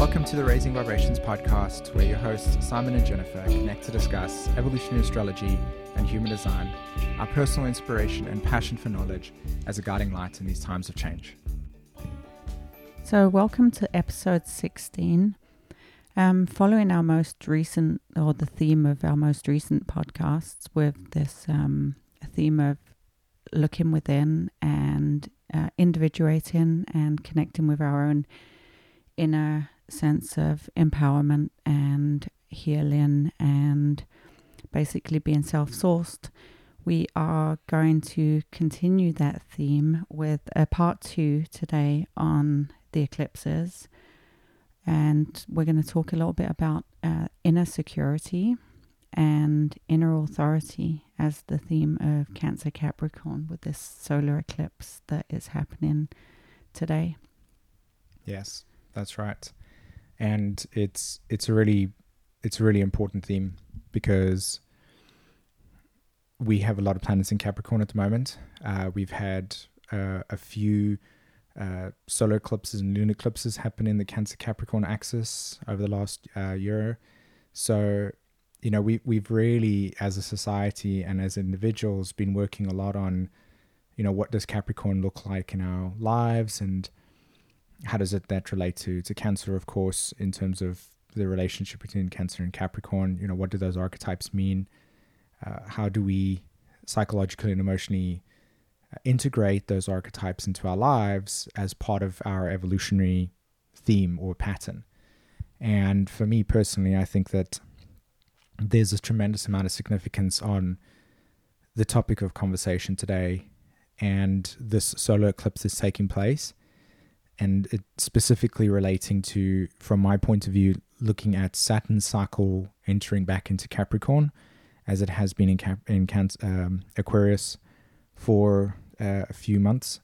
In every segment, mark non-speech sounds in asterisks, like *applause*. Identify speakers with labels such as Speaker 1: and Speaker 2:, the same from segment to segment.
Speaker 1: Welcome to the Raising Vibrations podcast, where your hosts Simon and Jennifer connect to discuss evolutionary astrology and human design, our personal inspiration and passion for knowledge as a guiding light in these times of change.
Speaker 2: So, welcome to episode 16. Um, following our most recent, or the theme of our most recent podcasts, with this um, theme of looking within and uh, individuating and connecting with our own inner sense of empowerment and healing and basically being self sourced, we are going to continue that theme with a part two today on the eclipses. And we're going to talk a little bit about uh, inner security and inner authority as the theme of Cancer Capricorn with this solar eclipse that is happening today.
Speaker 1: Yes, that's right and it's it's a really it's a really important theme because we have a lot of planets in Capricorn at the moment. Uh, we've had uh, a few uh, solar eclipses and lunar eclipses happen in the Cancer Capricorn axis over the last uh, year. So, you know, we we've really, as a society and as individuals, been working a lot on, you know, what does Capricorn look like in our lives and how does it that relate to to Cancer, of course, in terms of the relationship between Cancer and Capricorn? You know, what do those archetypes mean? Uh, how do we psychologically and emotionally uh, integrate those archetypes into our lives as part of our evolutionary theme or pattern? And for me personally, I think that there's a tremendous amount of significance on the topic of conversation today and this solar eclipse is taking place and it specifically relating to, from my point of view, looking at Saturn's cycle entering back into Capricorn, as it has been in, Cap- in um, Aquarius for uh, a few months,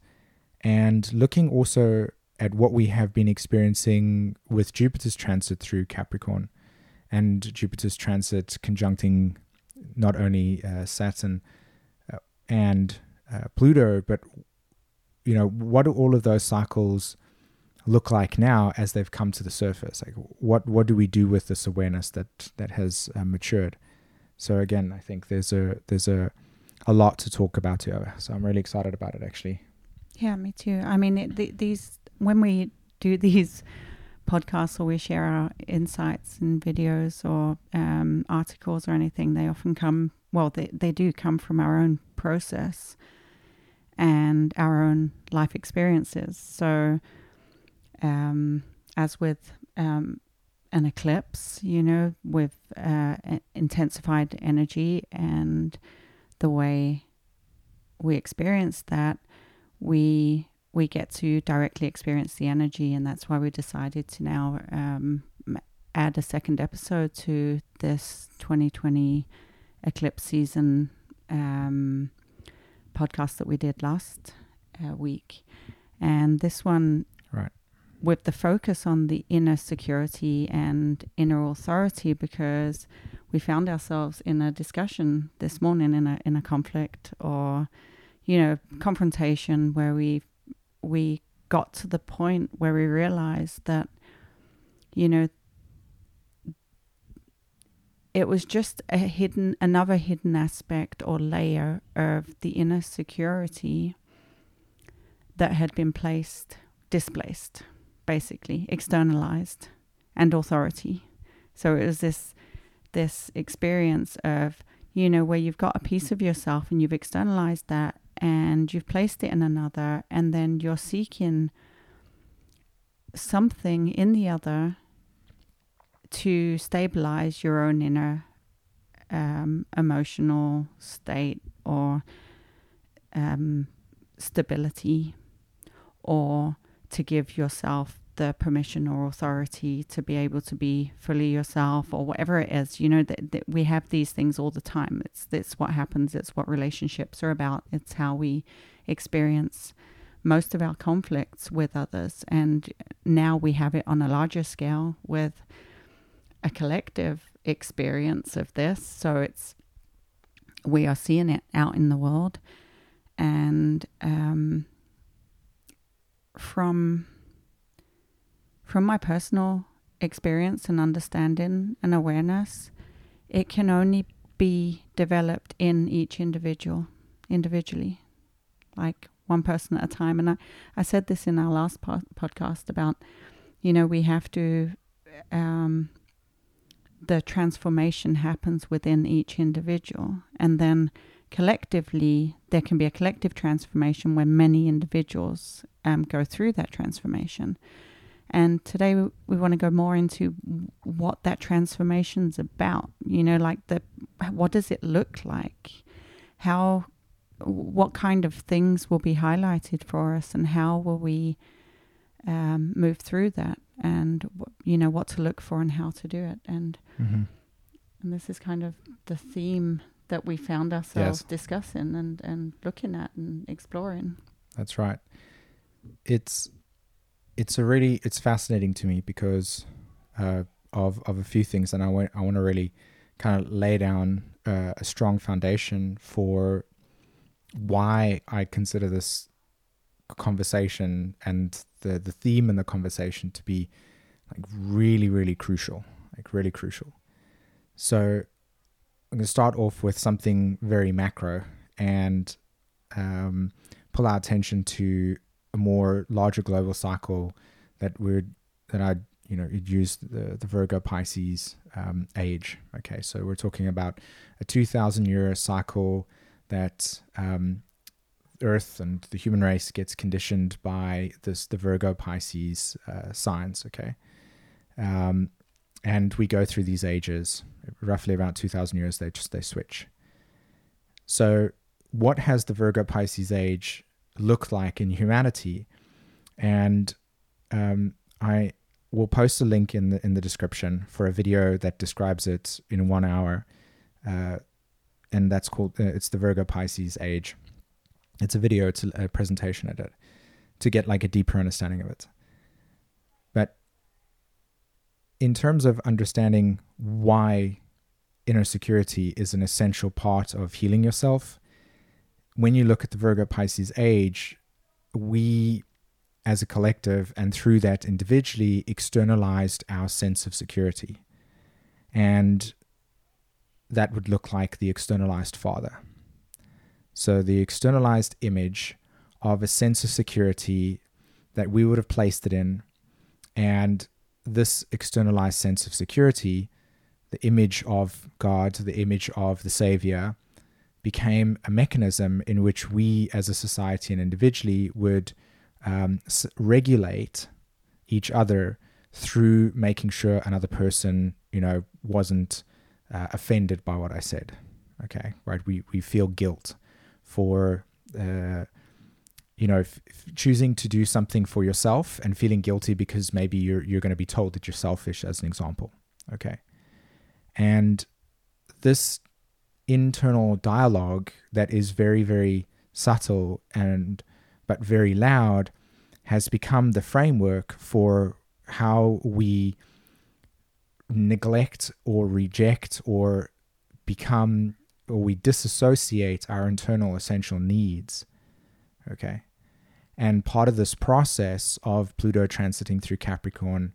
Speaker 1: and looking also at what we have been experiencing with Jupiter's transit through Capricorn, and Jupiter's transit conjuncting not only uh, Saturn uh, and uh, Pluto, but you know what do all of those cycles look like now as they've come to the surface? Like, what what do we do with this awareness that that has uh, matured? So again, I think there's a there's a a lot to talk about here. So I'm really excited about it, actually.
Speaker 2: Yeah, me too. I mean, it, the, these when we do *laughs* these podcasts or we share our insights and videos or um, articles or anything, they often come. Well, they they do come from our own process and our own life experiences. So um, as with um, an eclipse, you know, with uh, intensified energy and the way we experience that, we we get to directly experience the energy, and that's why we decided to now um, add a second episode to this 2020 eclipse season um, podcast that we did last uh, week, and this one
Speaker 1: right
Speaker 2: with the focus on the inner security and inner authority because we found ourselves in a discussion this morning in a in a conflict or you know confrontation where we we got to the point where we realized that you know it was just a hidden another hidden aspect or layer of the inner security that had been placed displaced basically externalized and authority. So it was this this experience of you know where you've got a piece of yourself and you've externalized that and you've placed it in another and then you're seeking something in the other to stabilize your own inner um, emotional state or um, stability or to give yourself the permission or authority to be able to be fully yourself or whatever it is. You know that, that we have these things all the time. It's it's what happens. It's what relationships are about. It's how we experience most of our conflicts with others. And now we have it on a larger scale with a collective experience of this. So it's we are seeing it out in the world. And um from from my personal experience and understanding and awareness, it can only be developed in each individual individually, like one person at a time. And I, I said this in our last po- podcast about, you know, we have to, um, the transformation happens within each individual. And then collectively, there can be a collective transformation when many individuals um, go through that transformation. And today we, we want to go more into what that transformation's about. You know, like the what does it look like? How what kind of things will be highlighted for us and how will we um, move through that and you know what to look for and how to do it and
Speaker 1: Mm-hmm.
Speaker 2: and this is kind of the theme that we found ourselves
Speaker 1: Yes.
Speaker 2: discussing and and looking at and exploring
Speaker 1: That's right. It's it's a really it's fascinating to me because uh, of of a few things, and I want I want to really kind of lay down uh, a strong foundation for why I consider this conversation and the the theme in the conversation to be like really really crucial, like really crucial. So I'm going to start off with something very macro and um, pull our attention to a more larger global cycle that would that I you know you'd use the the Virgo Pisces um, age. Okay, so we're talking about a two thousand year cycle that um, Earth and the human race gets conditioned by this the Virgo Pisces uh, signs. Okay, um, and we go through these ages roughly around two thousand years. They just they switch. So what has the Virgo Pisces age looked like in humanity? And um, I will post a link in the in the description for a video that describes it in one hour, uh, and that's called uh, it's the Virgo Pisces age. It's a video, it's a, a presentation I did to get like a deeper understanding of it. But in terms of understanding why inner security is an essential part of healing yourself, when you look at the Virgo Pisces age, we as a collective and through that individually externalized our sense of security. And that would look like the externalized father. So, the externalized image of a sense of security that we would have placed it in, and this externalized sense of security, the image of God, the image of the Savior, became a mechanism in which we as a society and individually would um, s- regulate each other through making sure another person, you know, wasn't uh, offended by what I said. Okay, right? We we feel guilt for, uh, you know, f- choosing to do something for yourself and feeling guilty because maybe you're you're going to be told that you're selfish, as an example. Okay, and this internal dialogue that is very very subtle and but very loud has become the framework for how we neglect or reject or become or we disassociate our internal essential needs okay. And part of this process of pluto transiting through capricorn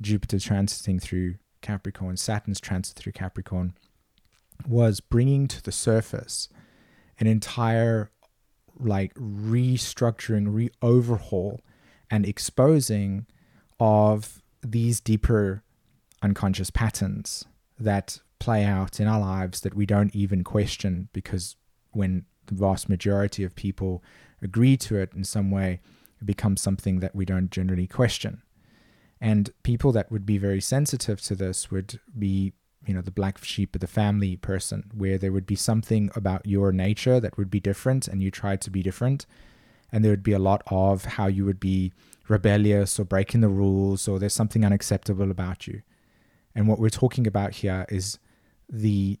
Speaker 1: jupiter transiting through capricorn saturn's transit through capricorn was bringing to the surface an entire like restructuring re-overhaul and exposing of these deeper unconscious patterns that play out in our lives that we don't even question because when the vast majority of people agree to it in some way, it becomes something that we don't generally question. And people that would be very sensitive to this would be, you know, the black sheep of the family person, where there would be something about your nature that would be different and you try to be different. And there would be a lot of how you would be rebellious or breaking the rules or there's something unacceptable about you. And what we're talking about here is the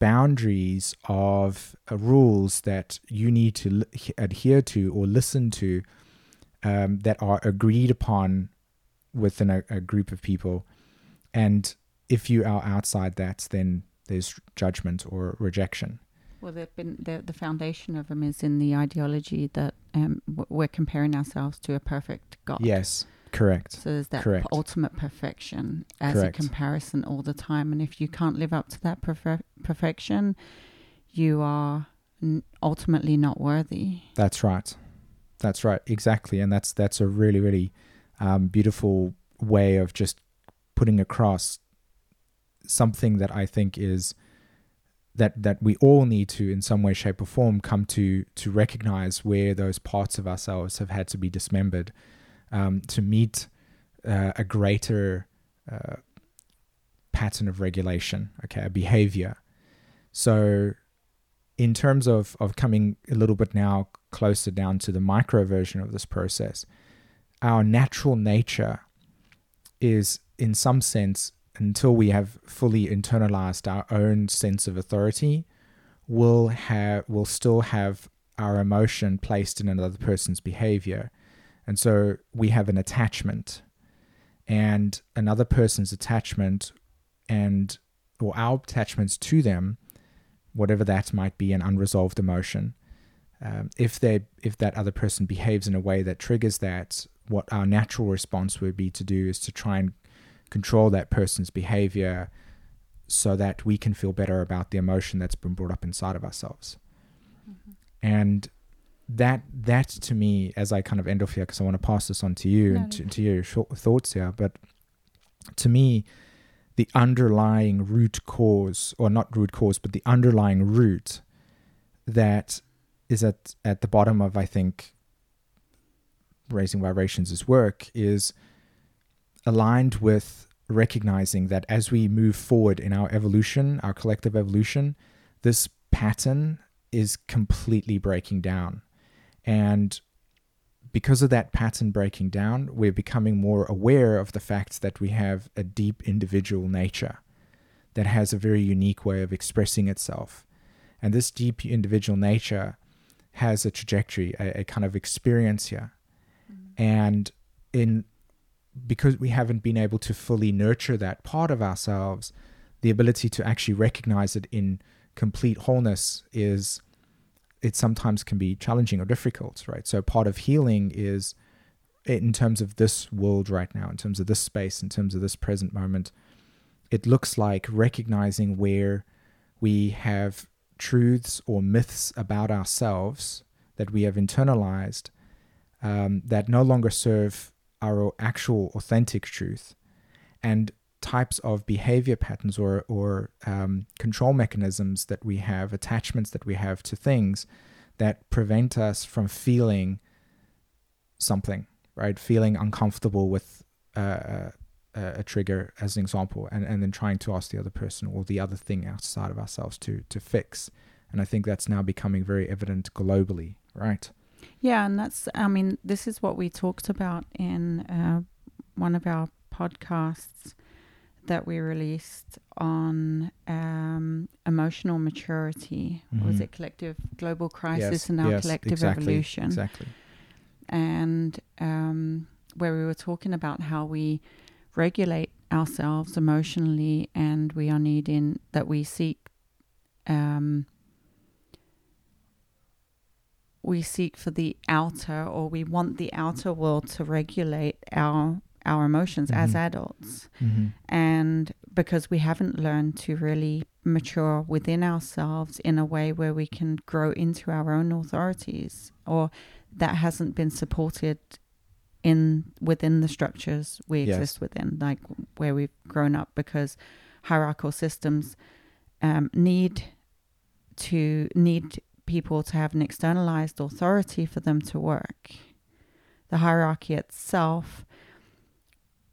Speaker 1: boundaries of uh, rules that you need to l- adhere to or listen to um, that are agreed upon within a, a group of people. And if you are outside that, then there's judgment or rejection.
Speaker 2: Well, they've been the the foundation of them is in the ideology that um, we're comparing ourselves to a perfect God.
Speaker 1: Yes. Correct.
Speaker 2: So there's that
Speaker 1: Correct.
Speaker 2: ultimate perfection as
Speaker 1: Correct.
Speaker 2: a comparison all the time. And if you can't live up to that perfe- perfection, you are n- ultimately not worthy.
Speaker 1: That's right. That's right. Exactly. And that's that's a really really um, beautiful way of just putting across something that I think is that that we all need to in some way shape or form come to to recognize where those parts of ourselves have had to be dismembered um, to meet uh, a greater uh, pattern of regulation okay a behavior. So in terms of of coming a little bit now closer down to the micro version of this process our natural nature is in some sense until we have fully internalized our own sense of authority will have will still have our emotion placed in another person's behavior and so we have an attachment. And another person's attachment and or our attachments to them whatever that might be an unresolved emotion. Um, if they if that other person behaves in a way that triggers that what our natural response would be to do is to try and control that person's behavior so that we can feel better about the emotion that's been brought up inside of ourselves. And that that to me as i kind of end off here because i want to pass this on to you
Speaker 2: No,
Speaker 1: and to, to your short thoughts here but to me the underlying root cause or not root cause but the underlying root that is at at the bottom of i think raising vibrations' work is aligned with recognizing that as we move forward in our evolution, our collective evolution, this pattern is completely breaking down. And because of that pattern breaking down, we're becoming more aware of the fact that we have a deep individual nature that has a very unique way of expressing itself. And this deep individual nature has a trajectory, a, a kind of experience here. Mm. And in because we haven't been able to fully nurture that part of ourselves, the ability to actually recognize it in complete wholeness is it sometimes can be challenging or difficult, right? So part of healing is in terms of this world right now, in terms of this space, in terms of this present moment, it looks like recognizing where we have truths or myths about ourselves that we have internalized um, that no longer serve our actual authentic truth and types of behavior patterns or, or um, control mechanisms that we have, attachments that we have to things that prevent us from feeling something, right? Feeling uncomfortable with uh, a, a trigger, as an example, and, and then trying to ask the other person or the other thing outside of ourselves to, to fix. And I think that's now becoming very evident globally, right?
Speaker 2: Yeah, and that's, I mean, this is what we talked about in uh, one of our podcasts that we released on um, emotional maturity. What Was it collective global crisis
Speaker 1: Yes,
Speaker 2: and our
Speaker 1: yes,
Speaker 2: collective
Speaker 1: exactly,
Speaker 2: evolution?
Speaker 1: Exactly.
Speaker 2: and um, where we were talking about how we regulate ourselves emotionally and we are needing that we seek um, we seek for the outer or we want the outer world to regulate our our emotions as
Speaker 1: Mhm.
Speaker 2: adults
Speaker 1: Mm-hmm.
Speaker 2: and because we haven't learned to really mature within ourselves in a way where we can grow into our own authorities or that hasn't been supported in within the structures we
Speaker 1: Yes.
Speaker 2: exist within like where we've grown up because hierarchical systems um, need to need people to have an externalized authority for them to work the hierarchy itself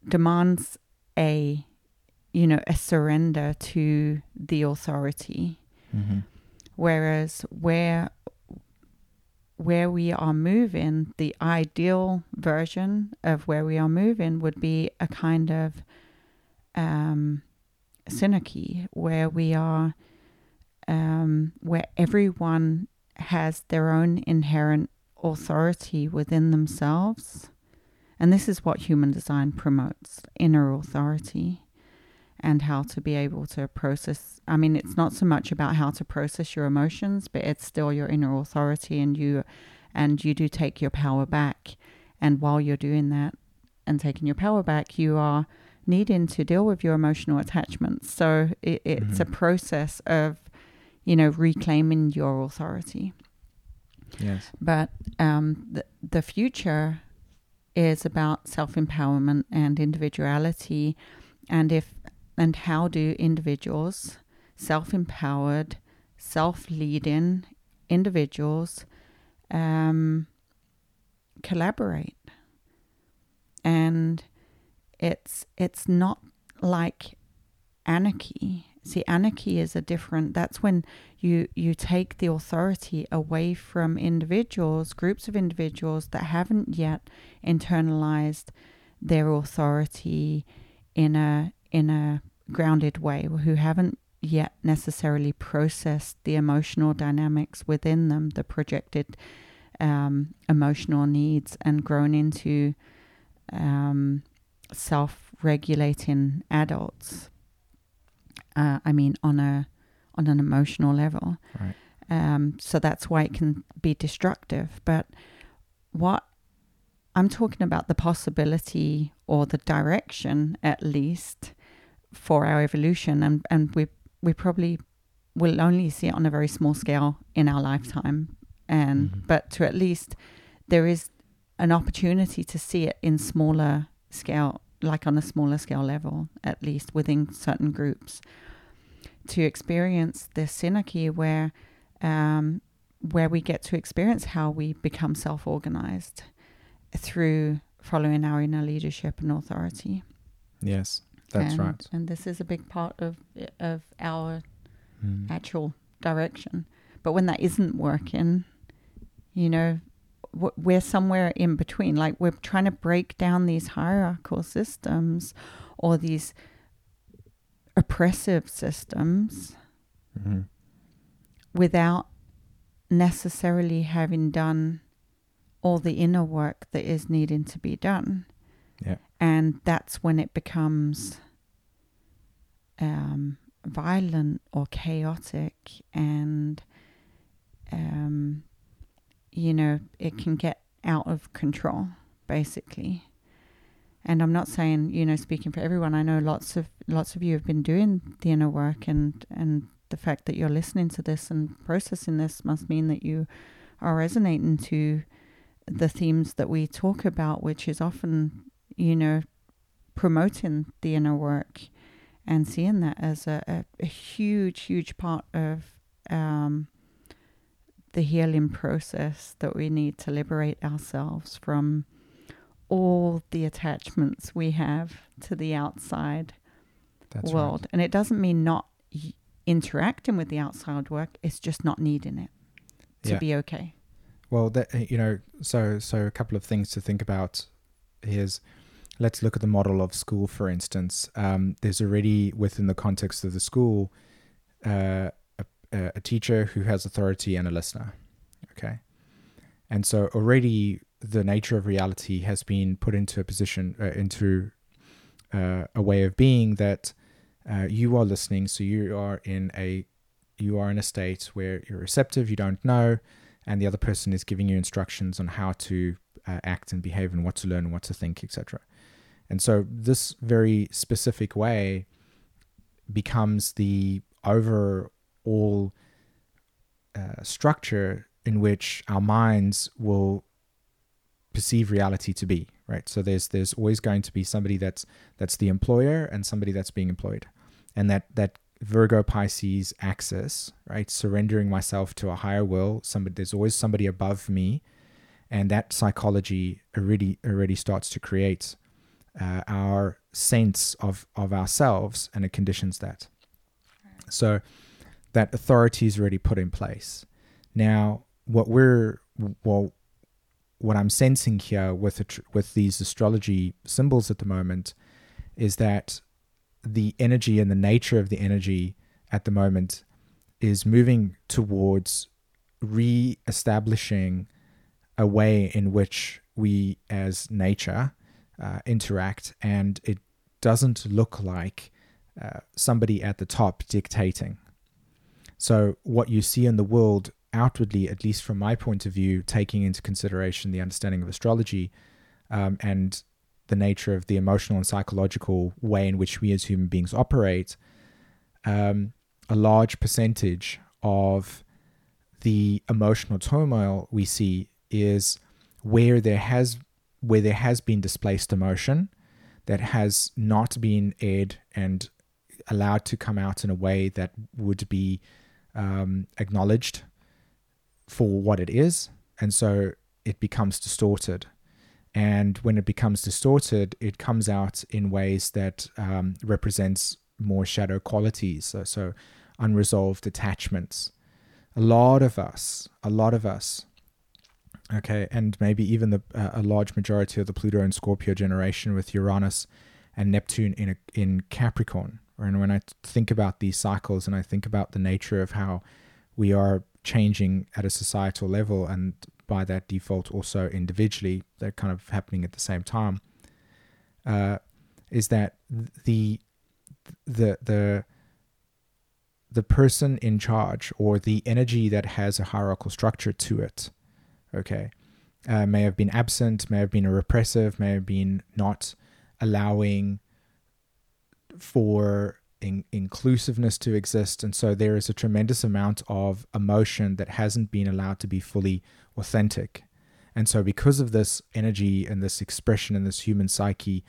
Speaker 2: demands a you know a surrender to the authority
Speaker 1: Mm-hmm.
Speaker 2: whereas where where we are moving the ideal version of where we are moving would be a kind of um synarchy where we are um where everyone has their own inherent authority within themselves and this is what human design promotes inner authority and how to be able to process. I mean, it's not so much about how to process your emotions, but it's still your inner authority, and you and you do take your power back. And while you're doing that, and taking your power back, you are needing to deal with your emotional attachments. So it, it's a
Speaker 1: Mhm.
Speaker 2: process of, you know, reclaiming your authority.
Speaker 1: Yes.
Speaker 2: But um, the, the future is about self empowerment and individuality, and if and how do individuals, self empowered, self leading individuals, um, collaborate? And it's it's not like anarchy. See, anarchy is a different. That's when you you take the authority away from individuals, groups of individuals that haven't yet internalized their authority in a in a grounded way, who haven't yet necessarily processed the emotional dynamics within them, the projected um, emotional needs, and grown into um, self-regulating adults. Uh, I mean, on a on an emotional level.
Speaker 1: Right.
Speaker 2: Um, so that's why it can be destructive. But what I'm talking about the possibility or the direction, at least, for our evolution, and and we we probably will only see it on a very small scale in our lifetime, and
Speaker 1: Mhm.
Speaker 2: but to at least there is an opportunity to see it in smaller scale, like on a smaller scale level, at least within certain groups, to experience this synarchy where um, where we get to experience how we become self-organized through following our inner leadership and authority.
Speaker 1: Yes. That's
Speaker 2: and,
Speaker 1: right.
Speaker 2: And this is a big part of of our
Speaker 1: Mm.
Speaker 2: actual direction. But when that isn't working, you know, we're somewhere in between. Like we're trying to break down these hierarchical systems or these oppressive systems
Speaker 1: Mhm.
Speaker 2: without necessarily having done all the inner work that is needing to be done.
Speaker 1: Yeah.
Speaker 2: And that's when it becomes um, violent or chaotic and um, you know it can get out of control basically and i'm not saying you know speaking for everyone i know lots of lots of you have been doing the inner work and and the fact that you're listening to this and processing this must mean that you are resonating to the themes that we talk about which is often you know promoting the inner work and seeing that as a, a, a huge, huge part of um, the healing process that we need to liberate ourselves from all the attachments we have to the outside
Speaker 1: That's
Speaker 2: world. And it doesn't mean not interacting with the outside work, it's just not needing it to
Speaker 1: Yeah.
Speaker 2: be okay.
Speaker 1: Well, that uh, you know, so so a couple of things to think about. Here's, let's look at the model of school, for instance. Um, there's already within the context of the school, uh, a a teacher who has authority and a listener. Okay, and so already the nature of reality has been put into a position, uh, into uh, a way of being that uh, you are listening. So you are in a you are in a state where you're receptive. You don't know and the other person is giving you instructions on how to uh, act and behave and what to learn and what to think, etc. And so this very specific way becomes the overall uh, structure in which our minds will perceive reality to be right so there's there's always going to be somebody that's that's the employer and somebody that's being employed and that that Virgo Pisces axis, right? Surrendering myself to a higher will. Somebody, there's always somebody above me, and that psychology already already starts to create uh, our sense of of ourselves, and it conditions that. So that authority is already put in place. Now, what we're well, what I'm sensing here with the, with these astrology symbols at the moment is that the energy and the nature of the energy at the moment is moving towards re-establishing a way in which we as nature uh, interact and it doesn't look like uh, somebody at the top dictating. So what you see in the world outwardly at least from my point of view taking into consideration the understanding of astrology um, and the nature of the emotional and psychological way in which we as human beings operate, um, a large percentage of the emotional turmoil we see is where there has where there has been displaced emotion that has not been aired and allowed to come out in a way that would be um, acknowledged for what it is, and so it becomes distorted. And when it becomes distorted, it comes out in ways that um, represents more shadow qualities. So, so unresolved attachments. A lot of us, a lot of us, okay, and maybe even the uh, a large majority of the Pluto and Scorpio generation with Uranus and Neptune in a, in Capricorn. And when I think about these cycles and I think about the nature of how we are changing at a societal level and by that default also individually they're kind of happening at the same time uh, is that the the the the person in charge or the energy that has a hierarchical structure to it okay uh, may have been absent may have been repressive may have been not allowing for in- inclusiveness to exist and so there is a tremendous amount of emotion that hasn't been allowed to be fully authentic. And so, because of this energy and this expression and this human psyche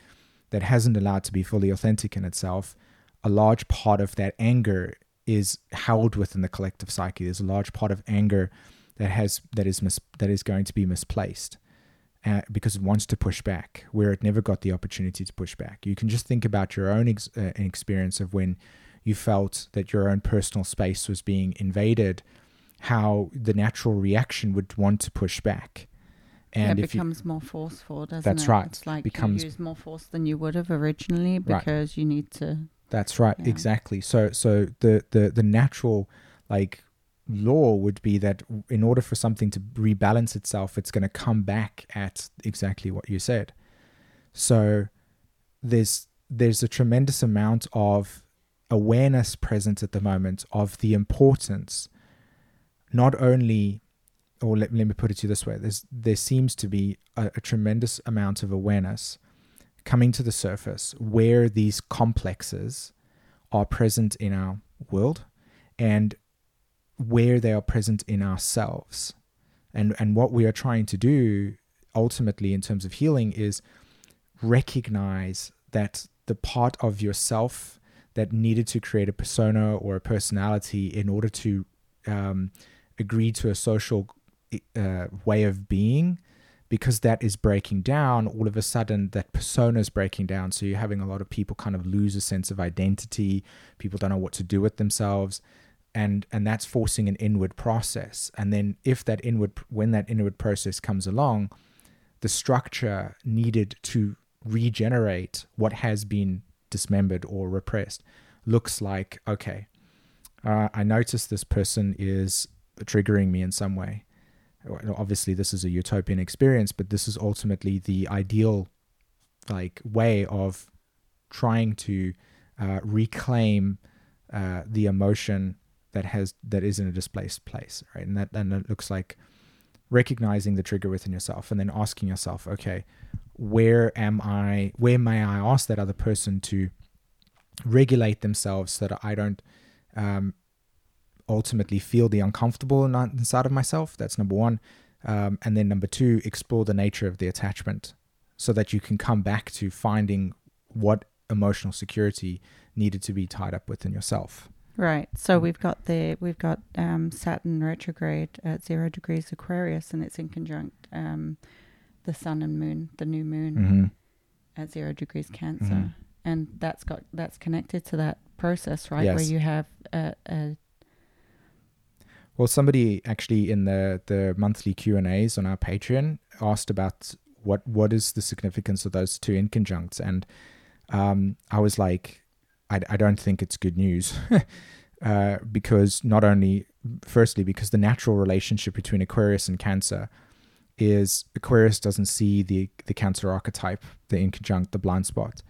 Speaker 1: that hasn't allowed to be fully authentic in itself, a large part of that anger is held within the collective psyche. There's a large part of anger that has that is mis, that is going to be misplaced uh, because it wants to push back where it never got the opportunity to push back. You can just think about your own ex, uh, experience of when you felt that your own personal space was being invaded how the natural reaction would want to push back.
Speaker 2: And yeah, it becomes you, more forceful, doesn't
Speaker 1: that's
Speaker 2: it?
Speaker 1: That's right.
Speaker 2: It's like becomes, you use more force than you would have originally because right. you need to.
Speaker 1: That's right. Yeah. Exactly. So, so the, the, the natural, like, law would be that in order for something to rebalance itself, it's going to come back at exactly what you said. So, there's there's a tremendous amount of awareness present at the moment of the importance not only or let, let me put it to you this way there's there seems to be a, a tremendous amount of awareness coming to the surface where these complexes are present in our world and where they are present in ourselves. And and what we are trying to do ultimately in terms of healing is recognize that the part of yourself that needed to create a persona or a personality in order to um, agree to a social uh, way of being because that is breaking down all of a sudden that persona is breaking down. So you're having a lot of people kind of lose a sense of identity. People don't know what to do with themselves and and that's forcing an inward process and then if that inward when that inward process comes along the structure needed to regenerate what has been dismembered or repressed looks like okay uh, i notice this person is triggering me in some way. Obviously, this is a utopian experience, but this is ultimately the ideal like way of trying to uh, reclaim uh, the emotion that has that is in a displaced place, right? And that and it looks like recognizing the trigger within yourself and then asking yourself, okay, where am I? Where may I ask that other person to regulate themselves so that I don't um, ultimately feel the uncomfortable inside of myself. That's number one. Um, and then number two, explore the nature of the attachment so that you can come back to finding what emotional security needed to be tied up within yourself.
Speaker 2: Right. So mm. we've got the we've got um, Saturn retrograde at zero degrees Aquarius, and it's inconjunct um, the Sun and Moon, the new Moon mm-hmm. at zero degrees Cancer, mm-hmm. and that's got that's connected to that process, right? Yes. Where you have a, a
Speaker 1: well, somebody actually in the the monthly Q and A's on our Patreon asked about what what is the significance of those two inconjuncts, and um, I was like, I, I don't think it's good news. *laughs* uh, because not only, firstly, because the natural relationship between Aquarius and Cancer is Aquarius doesn't see the the Cancer archetype, the inconjunct, the blind spot.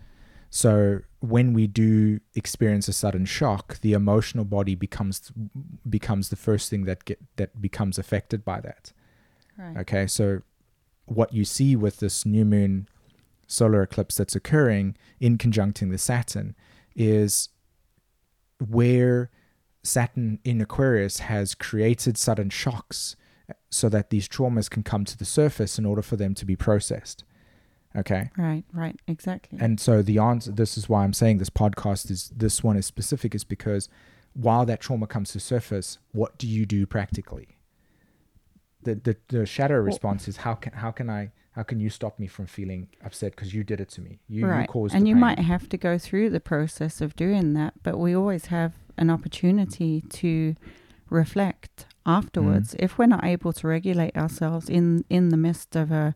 Speaker 1: So when we do experience a sudden shock, the emotional body becomes becomes the first thing that get that becomes affected by that. Right. Okay, so what you see with this new moon solar eclipse that's occurring in conjuncting the Saturn is where Saturn in Aquarius has created sudden shocks so that these traumas can come to the surface in order for them to be processed. Okay.
Speaker 2: Right, right, exactly.
Speaker 1: And so the answer, this is why I'm saying this podcast is, this one is specific, is because while that trauma comes to surface, what do you do practically? The, the, the shadow response is how can, how can I, how can you stop me from feeling upset because you did it to me? You,
Speaker 2: right.
Speaker 1: you caused
Speaker 2: and you
Speaker 1: pain.
Speaker 2: might have to go through the process of doing that, but we always have an opportunity to reflect afterwards.
Speaker 1: Mm.
Speaker 2: If we're not able to regulate ourselves in in the midst of a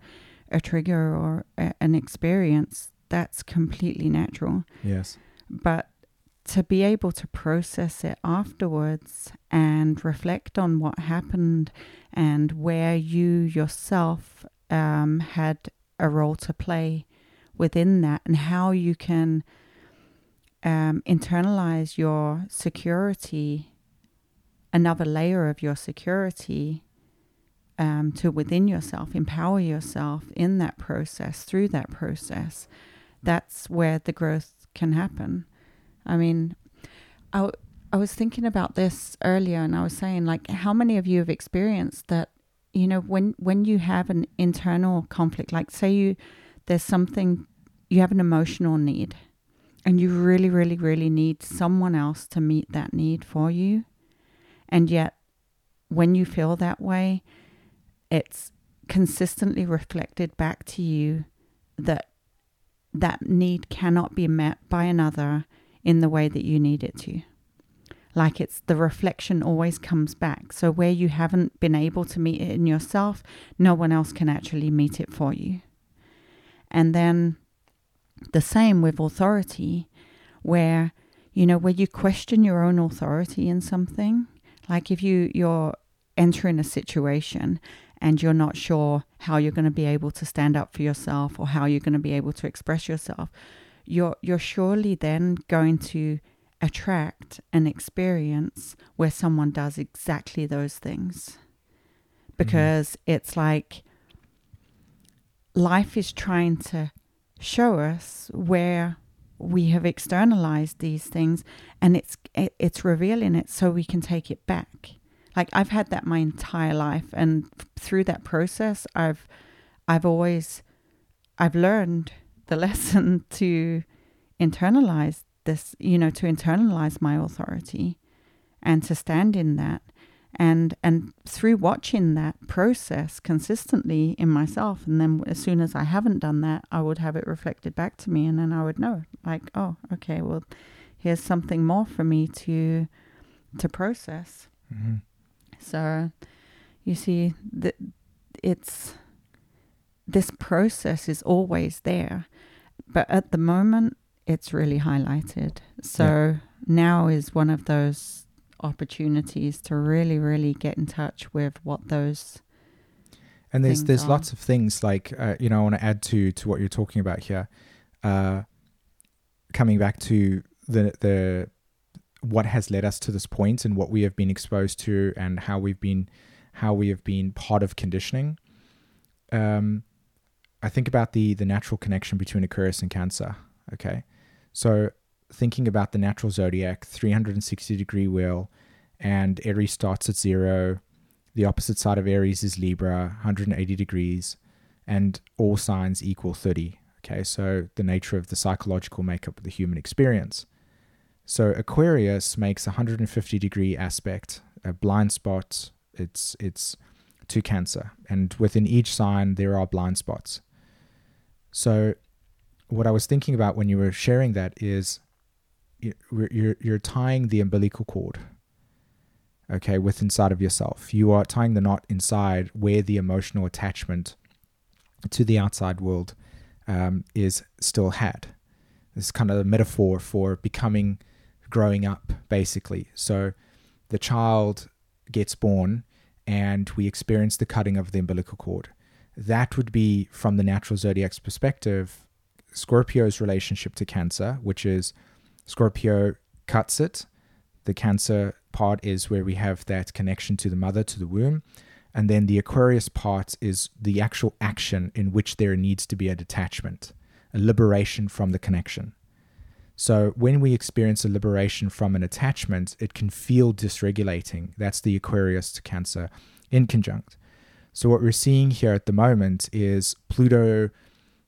Speaker 2: a trigger or a, an experience, that's completely natural.
Speaker 1: Yes.
Speaker 2: But to be able to process it afterwards and reflect on what happened and where you yourself um, had a role to play within that and how you can um, internalize your security, another layer of your security um, to within yourself, empower yourself in that process, through that process. That's where the growth can happen. I mean, I, w- I was thinking about this earlier and I was saying, like, how many of you have experienced that, you know, when, when you have an internal conflict, like, say you, there's something, you have an emotional need and you really, really, really need someone else to meet that need for you. And yet, when you feel that way, it's consistently reflected back to you that that need cannot be met by another in the way that you need it to. Like it's the reflection always comes back. So, where you haven't been able to meet it in yourself, no one else can actually meet it for you. And then the same with authority, where, you know, where you question your own authority in something. Like if you, you're entering a situation and you're not sure how you're going to be able to stand up for yourself or how you're going to be able to express yourself, you're you're surely then going to attract an experience where someone does exactly those things. Mm-hmm. Because it's like life is trying to show us where we have externalized these things and it's it, it's revealing it so we can take it back like I've had that my entire life and through that process I've I've always I've learned the lesson to internalize this, you know, to internalize my authority and to stand in that. And and through watching that process consistently in myself, and then as soon as I haven't done that, I would have it reflected back to me, and then I would know, like, oh, okay, well, here's something more for me to to process.
Speaker 1: hmm
Speaker 2: So, you see, that it's this process is always there, but at the moment, it's really highlighted. So now is one of those opportunities to really, really get in touch with what those.
Speaker 1: and there's there's
Speaker 2: are.
Speaker 1: lots of things like uh, you know I want to add to to what you're talking about here. Uh, coming back to the the what has led us to this point and what we have been exposed to and how we've been how we have been part of conditioning. Um, I think about the the natural connection between Aquarius and Cancer. Okay, so thinking about the natural zodiac, 360 degree wheel, and Aries starts at zero. The opposite side of Aries is Libra, 180 degrees, and all signs equal 30. Okay, so the nature of the psychological makeup of the human experience. So Aquarius makes a 150 degree aspect, a blind spot. It's it's to Cancer, and within each sign there are blind spots. So, what I was thinking about when you were sharing that is, you- you're you're tying the umbilical cord. Okay, with inside of yourself, you are tying the knot inside where the emotional attachment to the outside world um, is still had. This is kind of a metaphor for becoming, growing up, basically. So, the child gets born, and we experience the cutting of the umbilical cord. That would be, from the natural zodiac's perspective, Scorpio's relationship to Cancer, which is Scorpio cuts it. The Cancer part is where we have that connection to the mother, to the womb. And then the Aquarius part is the actual action in which there needs to be a detachment, a liberation from the connection. So when we experience a liberation from an attachment, it can feel dysregulating. That's the Aquarius to Cancer inconjunct. So what we're seeing here at the moment is Pluto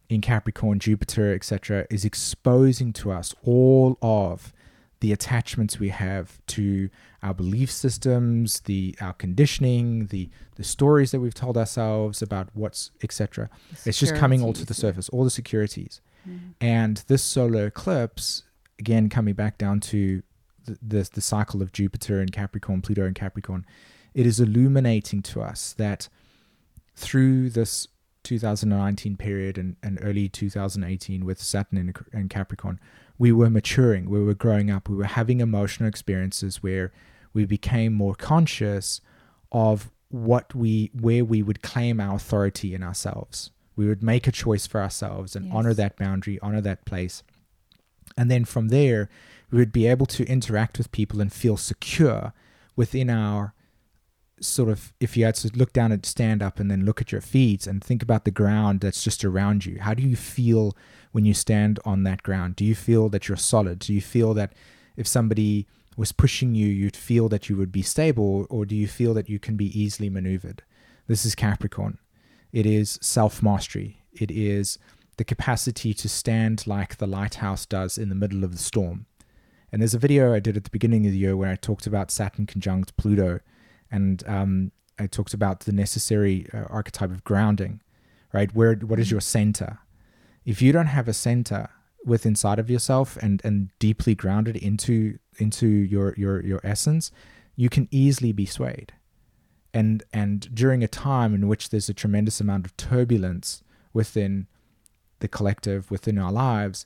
Speaker 1: in Capricorn, Jupiter, etc., is exposing to us all of the attachments we have to our belief systems, the our conditioning, the the stories that we've told ourselves about what's etc. It's just coming all to the surface, all the securities. Mm-hmm. And this solar eclipse, again, coming back down to the, the the cycle of Jupiter and Capricorn, Pluto and Capricorn, it is illuminating to us that through this 2019 period and, and early 2018 with Saturn in, in Capricorn, we were maturing, we were growing up, we were having emotional experiences where we became more conscious of what we where we would claim our authority in ourselves. We would make a choice for ourselves and yes. honor that boundary, honor that place. And then from there, we would be able to interact with people and feel secure within our sort of if you had to look down and stand up and then look at your feet and think about the ground that's just around you how do you feel when you stand on that ground? Do you feel that you're solid? Do you feel that if somebody was pushing you you'd feel that you would be stable or do you feel that you can be easily maneuvered? This is capricorn. It is self mastery it is the capacity to stand like the lighthouse does in the middle of the storm. And there's a video i did at the beginning of the year where i talked about saturn conjunct pluto and um, I talked about the necessary uh, archetype of grounding, right? Where what is mm-hmm. your center? If you don't have a center with inside of yourself and and deeply grounded into into your your your essence, you can easily be swayed. And and during a time in which there's a tremendous amount of turbulence within the collective, within our lives,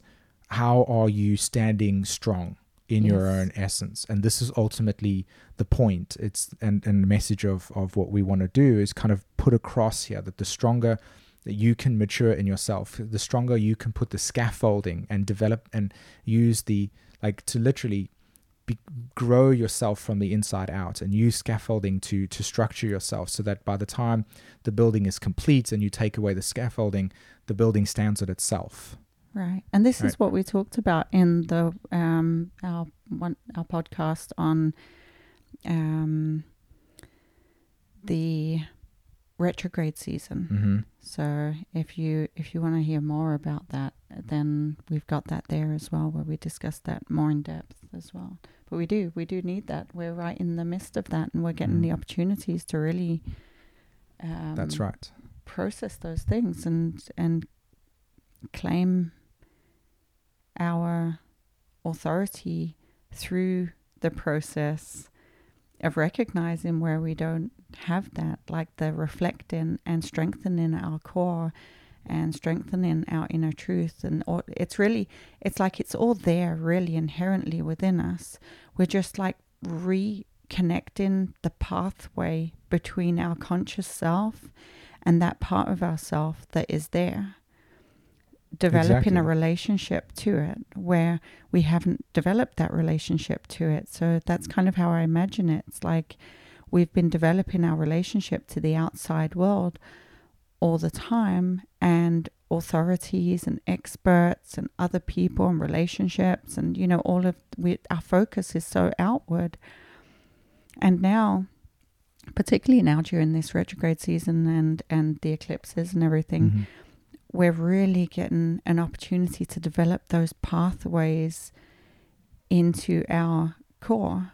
Speaker 1: how are you standing strong? In yes. your own essence. And this is ultimately the point. It's and, and the message of of what we want to do is kind of put across here that the stronger that you can mature in yourself the stronger you can put the scaffolding and develop and use the like to literally be, grow yourself from the inside out and use scaffolding to to structure yourself so that by the time the building is complete and you take away the scaffolding the building stands at itself
Speaker 2: Right, and this right. is what we talked about in the um, our one our podcast on um, the retrograde season.
Speaker 1: Mm-hmm.
Speaker 2: So if you if you want to hear more about that, then we've got that there as well, where we discuss that more in depth as well. But we do we do need that. We're right in the midst of that, and we're getting mm. the opportunities to really.
Speaker 1: Um, That's right.
Speaker 2: Process those things and and claim our authority through the process of recognizing where we don't have that, like the reflecting and strengthening our core and strengthening our inner truth. And all, it's really, it's like it's all there, really inherently within us. We're just like reconnecting the pathway between our conscious self and that part of ourself that is there developing exactly. a relationship to it where we haven't developed that relationship to it. So that's kind of how I imagine it. It's like we've been developing our relationship to the outside world all the time, and authorities and experts and other people and relationships, and you know, all of we, our focus is so outward. And now, particularly now during this retrograde season and and the eclipses and everything. Mm-hmm we're really getting an opportunity to develop those pathways into our core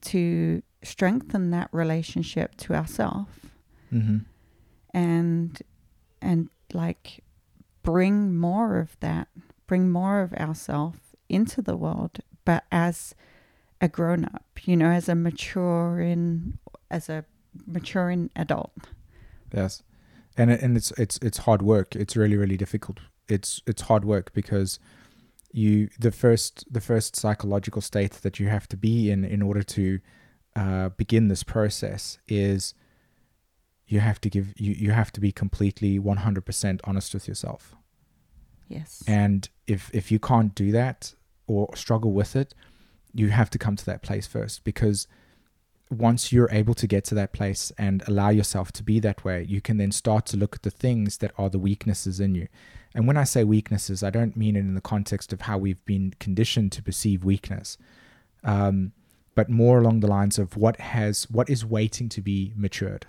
Speaker 2: to strengthen that relationship to ourselves
Speaker 1: mm-hmm.
Speaker 2: and and like bring more of that bring more of ourself into the world but as a grown up you know as a maturing as a maturing adult.
Speaker 1: Yes and and it's it's it's hard work. It's really really difficult. It's it's hard work because you the first the first psychological state that you have to be in in order to uh, begin this process is you have to give you you have to be completely 100% honest with yourself
Speaker 2: yes
Speaker 1: and if if you can't do that or struggle with it you have to come to that place first because once you're able to get to that place and allow yourself to be that way, you can then start to look at the things that are the weaknesses in you. And when I say weaknesses, I don't mean it in the context of how we've been conditioned to perceive weakness, um, but more along the lines of what has what is waiting to be matured,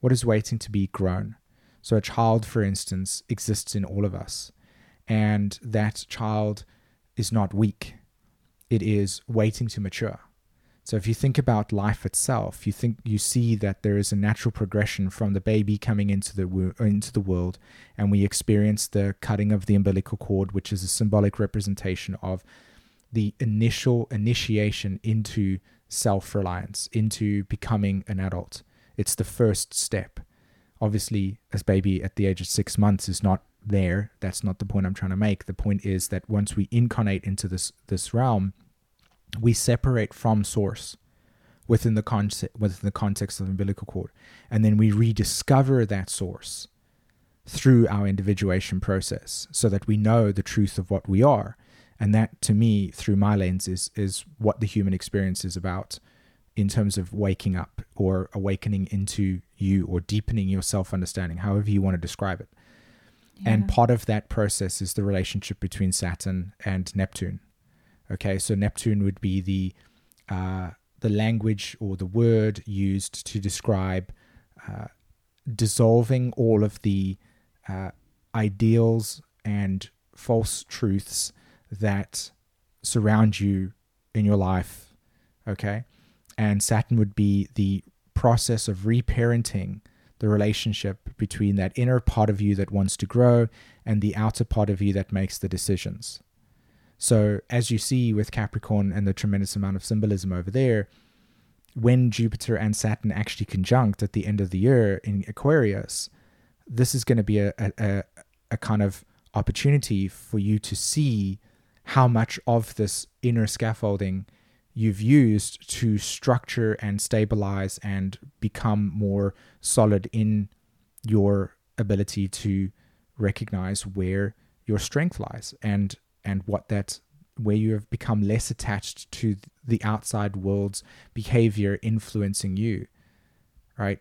Speaker 1: what is waiting to be grown. So a child, for instance, exists in all of us, and that child is not weak; it is waiting to mature so if you think about life itself, you think you see that there is a natural progression from the baby coming into the into the world, and we experience the cutting of the umbilical cord, which is a symbolic representation of the initial initiation into self-reliance, into becoming an adult. It's the first step. Obviously, as baby at the age of six months is not there. That's not the point I'm trying to make. The point is that once we incarnate into this this realm, we separate from source within the concept within the context of the umbilical cord and then we rediscover that source through our individuation process so that we know the truth of what we are. And that to me through my lens is is what the human experience is about in terms of waking up or awakening into you or deepening your self understanding however you want to describe it. Yeah. and part of that process is the relationship between saturn and neptune Okay, so Neptune would be the uh, the language or the word used to describe uh, dissolving all of the uh, ideals and false truths that surround you in your life. Okay, and Saturn would be the process of reparenting the relationship between that inner part of you that wants to grow and the outer part of you that makes the decisions. So, as you see with Capricorn and the tremendous amount of symbolism over there, when Jupiter and Saturn actually conjunct at the end of the year in Aquarius, this is going to be a, a, a kind of opportunity for you to see how much of this inner scaffolding you've used to structure and stabilize and become more solid in your ability to recognize where your strength lies. And and what that where you have become less attached to the outside world's behavior influencing you, right?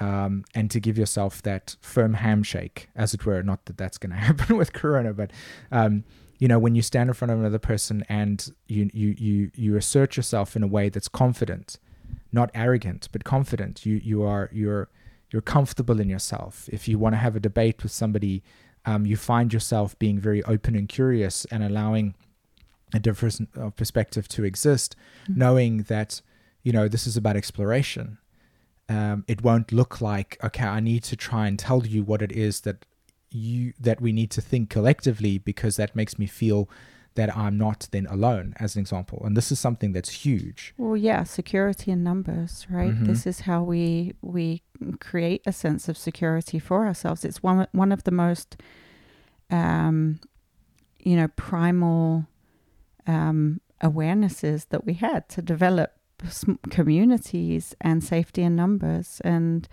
Speaker 1: Um, and to give yourself that firm handshake, as it were. Not that that's going *laughs* to happen with Corona, but um, you know, when you stand in front of another person and you you you you assert yourself in a way that's confident, not arrogant, but confident. You you are you're you're comfortable in yourself. If you want to have a debate with somebody um, you find yourself being very open and curious and allowing a different uh, perspective to exist, mm-hmm. knowing that you know this is about exploration. Um, it won't look like okay, I need to try and tell you what it is that you that we need to think collectively because that makes me feel that I'm not then alone, as an example. And this is something that's huge.
Speaker 2: Well, yeah, security in numbers, right? Mm-hmm. This is how we we create a sense of security for ourselves. It's one one of the most, um, you know, primal um, awarenesses that we had to develop communities and safety in numbers, and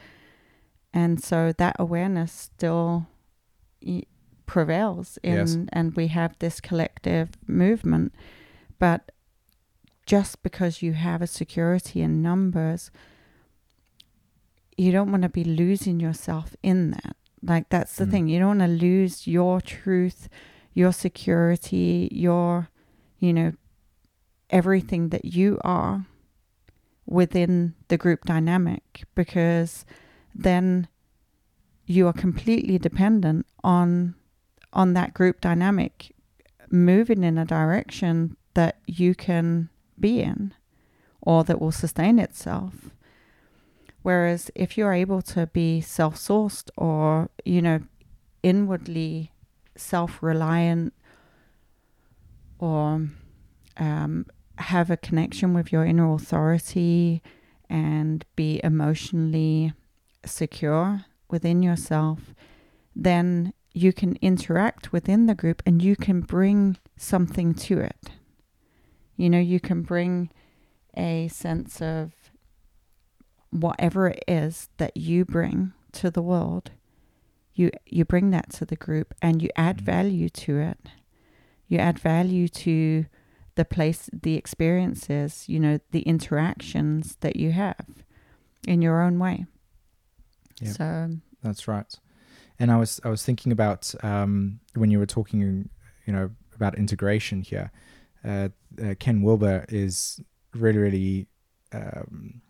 Speaker 2: and so that awareness still prevails in yes. and we have this collective movement but just because you have a security in numbers you don't want to be losing yourself in that like that's the mm. thing you don't want to lose your truth your security your you know everything that you are within the group dynamic because then you are completely dependent on on that group dynamic moving in a direction that you can be in or that will sustain itself. Whereas if you're able to be self sourced or, you know, inwardly self reliant or um, have a connection with your inner authority and be emotionally secure within yourself, then you can interact within the group and you can bring something to it. You know, you can bring a sense of whatever it is that you bring to the world. You you bring that to the group and you add mm-hmm. value to it. You add value to the place, the experiences, you know, the interactions that you have in your own way.
Speaker 1: Yep.
Speaker 2: So
Speaker 1: That's right. And I was I was thinking about um, when you were talking, you know, about integration here. Uh, uh, Ken Wilber is really really um,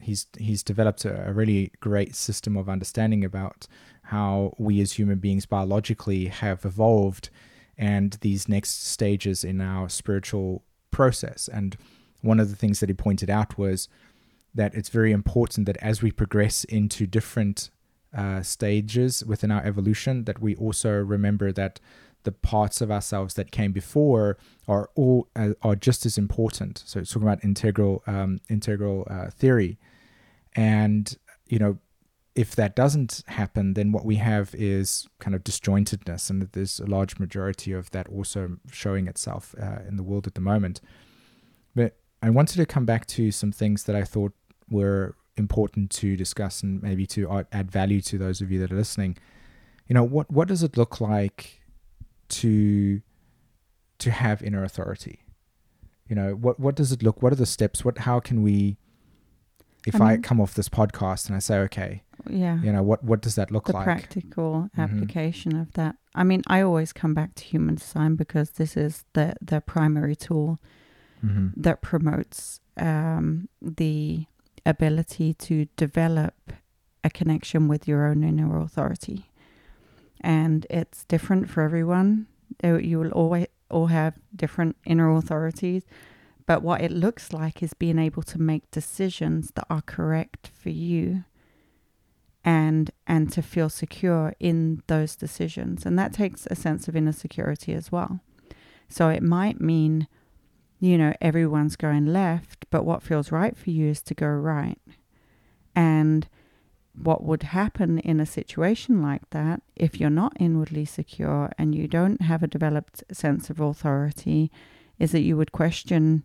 Speaker 1: he's he's developed a, a really great system of understanding about how we as human beings biologically have evolved and these next stages in our spiritual process. And one of the things that he pointed out was that it's very important that as we progress into different uh, stages within our evolution, that we also remember that the parts of ourselves that came before are all uh, are just as important. So it's talking about integral um, integral uh, theory, and you know if that doesn't happen, then what we have is kind of disjointedness, and there's a large majority of that also showing itself uh, in the world at the moment. But I wanted to come back to some things that I thought were important to discuss and maybe to add value to those of you that are listening. You know, what what does it look like to to have inner authority? You know, what what does it look? What are the steps? What how can we? If I,
Speaker 2: I
Speaker 1: come off this podcast and I say, okay,
Speaker 2: yeah.
Speaker 1: you know, what what does that look
Speaker 2: the
Speaker 1: like?
Speaker 2: practical
Speaker 1: Mhm.
Speaker 2: application of that. I mean, I always come back to human design because this is the the primary tool
Speaker 1: hmm
Speaker 2: that promotes um, the ability to develop a connection with your own inner authority, and it's different for everyone. You will always all have different inner authorities, but what it looks like is being able to make decisions that are correct for you and and to feel secure in those decisions. And that takes a sense of inner security as well. So it might mean you know everyone's going left but what feels right for you is to go right. And what would happen in a situation like that if you're not inwardly secure and you don't have a developed sense of authority is that you would question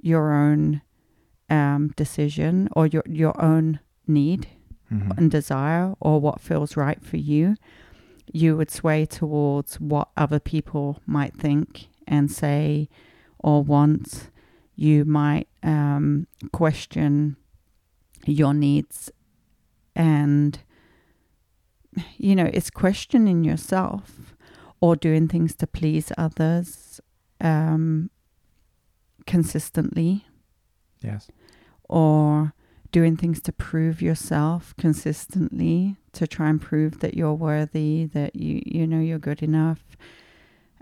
Speaker 2: your own um, decision or your your own need
Speaker 1: hmm
Speaker 2: and desire or what feels right for you, you would sway towards what other people might think and say or want. You might um, question your needs and, you know, it's questioning yourself or doing things to please others um, consistently
Speaker 1: Yes.
Speaker 2: or doing things to prove yourself consistently to try and prove that you're worthy that you you know you're good enough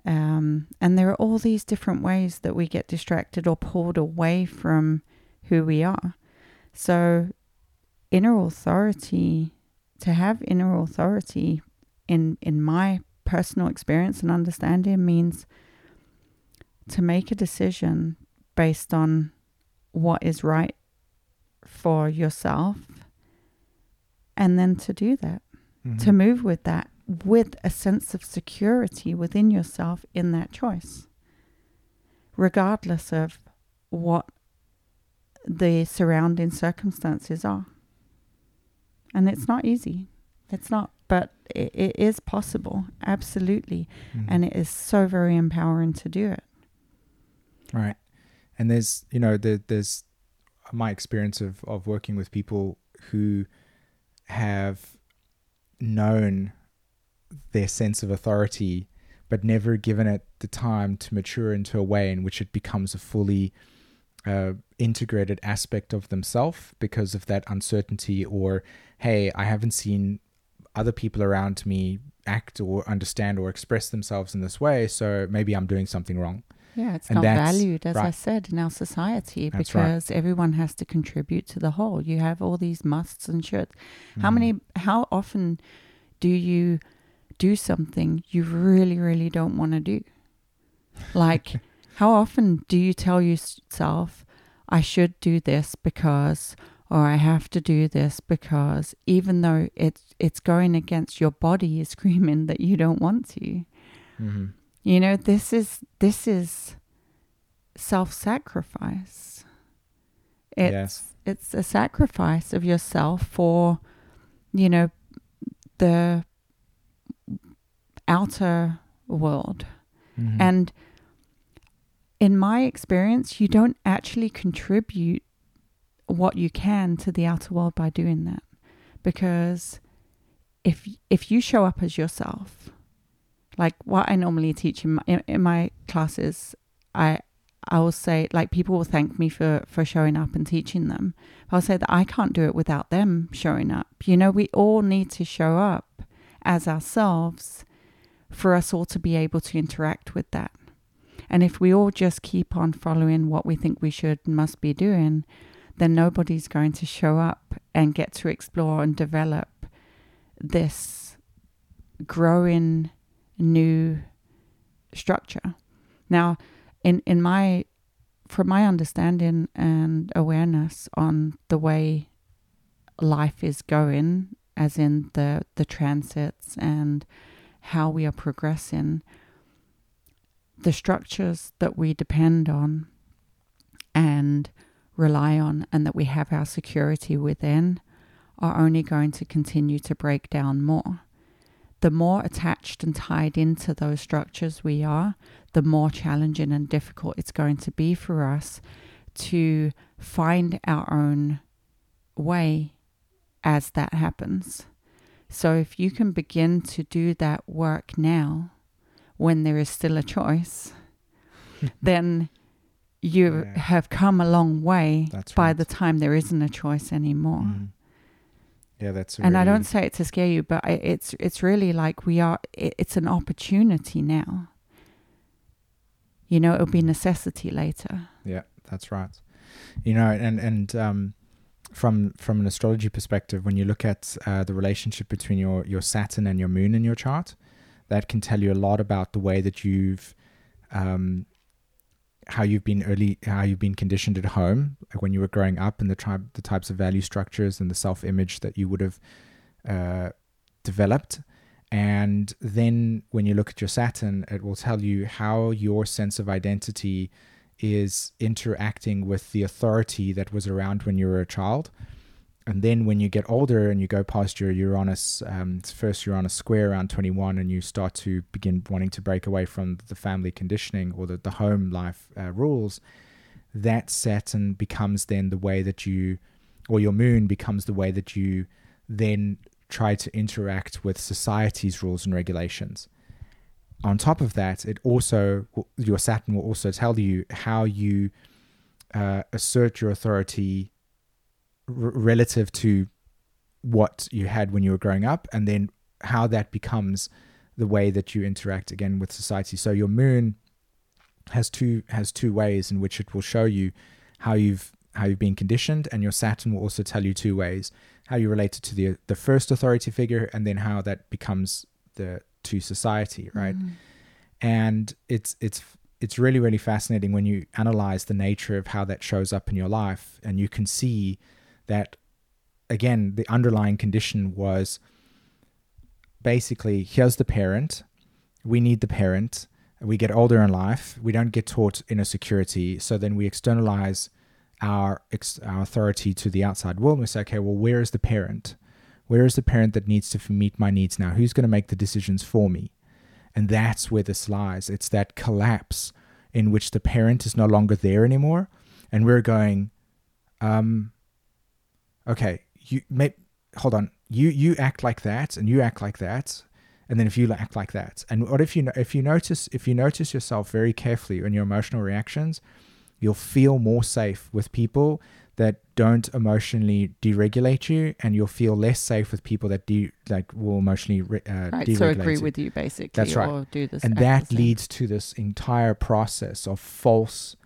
Speaker 2: um, and there are all these different ways that we get distracted or pulled away from who we are so inner authority to have inner authority in in my personal experience and understanding means to make a decision based on what is right for yourself and then to do that
Speaker 1: Mhm.
Speaker 2: to move with that with a sense of security within yourself in that choice regardless of what the surrounding circumstances are and it's not easy it's not but it, it is possible absolutely
Speaker 1: Mhm.
Speaker 2: and it is so very empowering to do it
Speaker 1: Right. And there's, you know, there, there's my experience of, of working with people who have known their sense of authority, but never given it the time to mature into a way in which it becomes a fully uh, integrated aspect of themselves because of that uncertainty or, hey, I haven't seen other people around me act or understand or express themselves in this way, so maybe I'm doing something wrong.
Speaker 2: Yeah, it's
Speaker 1: And
Speaker 2: not valued, as I said, in our society
Speaker 1: That's right.
Speaker 2: because everyone has to contribute to the whole. You have all these musts and shoulds. How
Speaker 1: Mhm.
Speaker 2: many, how often do you do something you really, really don't want to do? Like, *laughs* how often do you tell yourself, I should do this because, or I have to do this because, even though it's, it's going against your body is screaming that you don't want to?
Speaker 1: Mhm.
Speaker 2: You know, this is this is self-sacrifice. It's
Speaker 1: Yes.
Speaker 2: it's a sacrifice of yourself for, you know, the outer world.
Speaker 1: Mhm.
Speaker 2: And in my experience, you don't actually contribute what you can to the outer world by doing that. Because if if you show up as yourself, like what I normally teach in my, in, in my classes, I I will say like people will thank me for for showing up and teaching them. I'll say that I can't do it without them showing up. You know, we all need to show up as ourselves for us all to be able to interact with that. And if we all just keep on following what we think we should and must be doing, then nobody's going to show up and get to explore and develop this growing new structure. Now, in, in my from my understanding and awareness on the way life is going, as in the the transits and how we are progressing, the structures that we depend on and rely on and that we have our security within are only going to continue to break down more. The more attached and tied into those structures we are, the more challenging and difficult it's going to be for us to find our own way as that happens. So, if you can begin to do that work now, when there is still a choice, *laughs* then you yeah. have come a long way by the time there isn't a choice anymore. Mm.
Speaker 1: Yeah, that's.
Speaker 2: And really I don't say it to scare you, but it's it's really like we are. It's an opportunity now. You know, it'll be necessity later.
Speaker 1: Yeah, that's right. You know, and and um, from from an astrology perspective, when you look at uh, the relationship between your your Saturn and your Moon in your chart, that can tell you a lot about the way that you've um, how you've been early how you've been conditioned at home when you were growing up and the type the types of value structures and the self image that you would have uh, developed. And then when you look at your Saturn it will tell you how your sense of identity is interacting with the authority that was around when you were a child and then when you get older and you go past your Uranus, um, first Uranus square around 21, and you start to begin wanting to break away from the family conditioning or the, the home life uh, rules, that Saturn becomes then the way that you, or your moon becomes the way that you then try to interact with society's rules and regulations. On top of that, it also, your Saturn will also tell you how you uh, assert your authority r- relative to what you had when you were growing up, and then how that becomes the way that you interact again with society. So your moon has two has two ways in which it will show you how you've how you've been conditioned, and your Saturn will also tell you two ways how you related to the the first authority figure, and then how that becomes the to society, right? Mm. And it's it's it's really really fascinating when you analyze the nature of how that shows up in your life, and you can see that again the underlying condition was basically here's the parent we need the parent we get older in life we don't get taught inner security so then we externalize our, our authority to the outside world And we say okay well where is the parent where is the parent that needs to meet my needs now? Who's going to make the decisions for me? And that's where this lies. It's that collapse in which the parent is no longer there anymore and we're going um okay, you may hold on, you you act like that, and you act like that, and then if you act like that, and what if you if you notice if you notice yourself very carefully in your emotional reactions, you'll feel more safe with people that don't emotionally deregulate you, and you'll feel less safe with people that do like will emotionally uh,
Speaker 2: right, deregulate. So agree you. with you basically.
Speaker 1: That's right. do this, and that leads to this entire process of false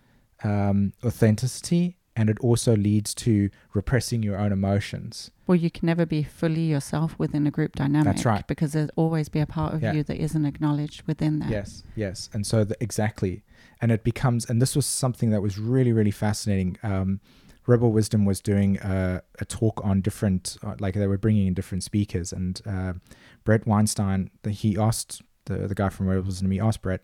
Speaker 1: um, authenticity and it also leads to repressing your own emotions.
Speaker 2: Well, you can never be fully yourself within a group dynamic.
Speaker 1: That's right.
Speaker 2: Because there'll always be a part of yeah. you that isn't acknowledged within that.
Speaker 1: Yes, yes. And so, the, exactly. And it becomes, and this was something that was really, really fascinating. Um, Rebel Wisdom was doing a, a talk on different, uh, like they were bringing in different speakers. And uh, Bret Weinstein, he asked the, the guy from Rebel Wisdom, he asked Bret,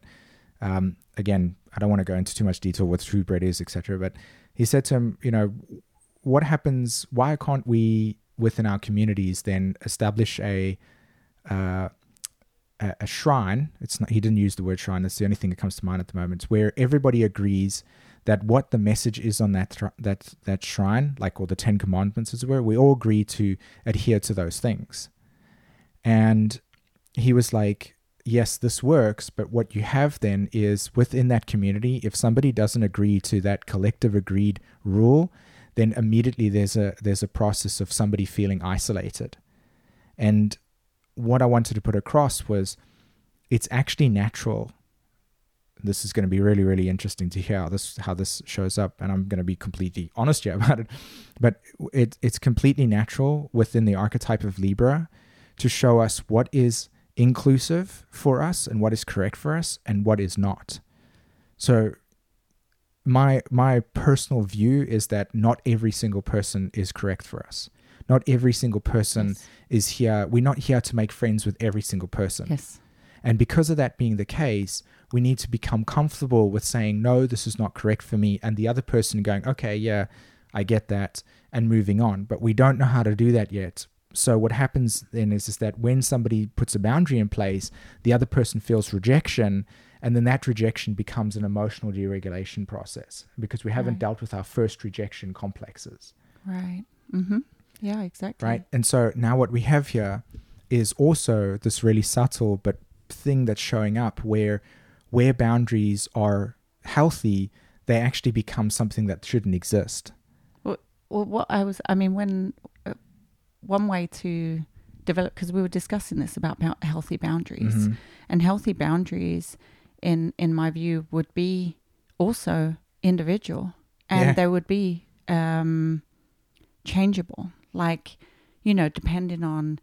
Speaker 1: um, again, I don't want to go into too much detail with who Bret is, etc. But he said to him, you know, what happens? Why can't we within our communities then establish a uh, a shrine. It's not. He didn't use the word shrine. That's the only thing that comes to mind at the moment. Where everybody agrees that what the message is on that that that shrine, like all the Ten Commandments, as it were, we all agree to adhere to those things. And he was like, "Yes, this works, but what you have then is within that community, if somebody doesn't agree to that collective agreed rule, then immediately there's a there's a process of somebody feeling isolated." And what I wanted to put across was it's actually natural. This is going to be really, really interesting to hear how this how this shows up, and I'm going to be completely honest here *laughs* about it. But it, it's completely natural within the archetype of Libra to show us what is inclusive for us and what is correct for us and what is not. So my my personal view is that not every single person is correct for us. Not every single person
Speaker 2: Yes.
Speaker 1: is here. We're not here to make friends with every single person.
Speaker 2: Yes.
Speaker 1: And because of that being the case, we need to become comfortable with saying, no, this is not correct for me. And the other person going, okay, yeah, I get that, and moving on. But we don't know how to do that yet. So what happens then is, is that when somebody puts a boundary in place, the other person feels rejection, and then that rejection becomes an emotional deregulation process because we haven't
Speaker 2: Right.
Speaker 1: dealt with our first rejection complexes
Speaker 2: Right. Mm-hmm. Yeah, exactly.
Speaker 1: right? And so now what we have here is also this really subtle but thing that's showing up where where boundaries are healthy, they actually become something that shouldn't exist.
Speaker 2: Well, what I was, I mean, when uh, one way to develop, because we were discussing this about bou- healthy boundaries,
Speaker 1: Mhm.
Speaker 2: and healthy boundaries, in in my view, would be also individual, and
Speaker 1: Yeah.
Speaker 2: they would be um, changeable. Like, you know, depending on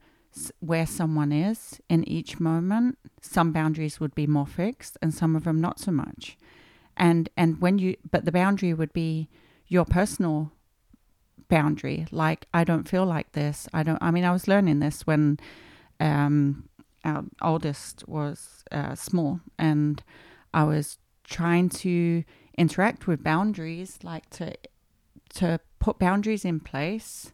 Speaker 2: where someone is in each moment, some boundaries would be more fixed, and some of them not so much. And and when you, but the boundary would be your personal boundary. Like, I don't feel like this. I don't. I mean, I was learning this when um, our oldest was uh, small, and I was trying to interact with boundaries, like to to put boundaries in place,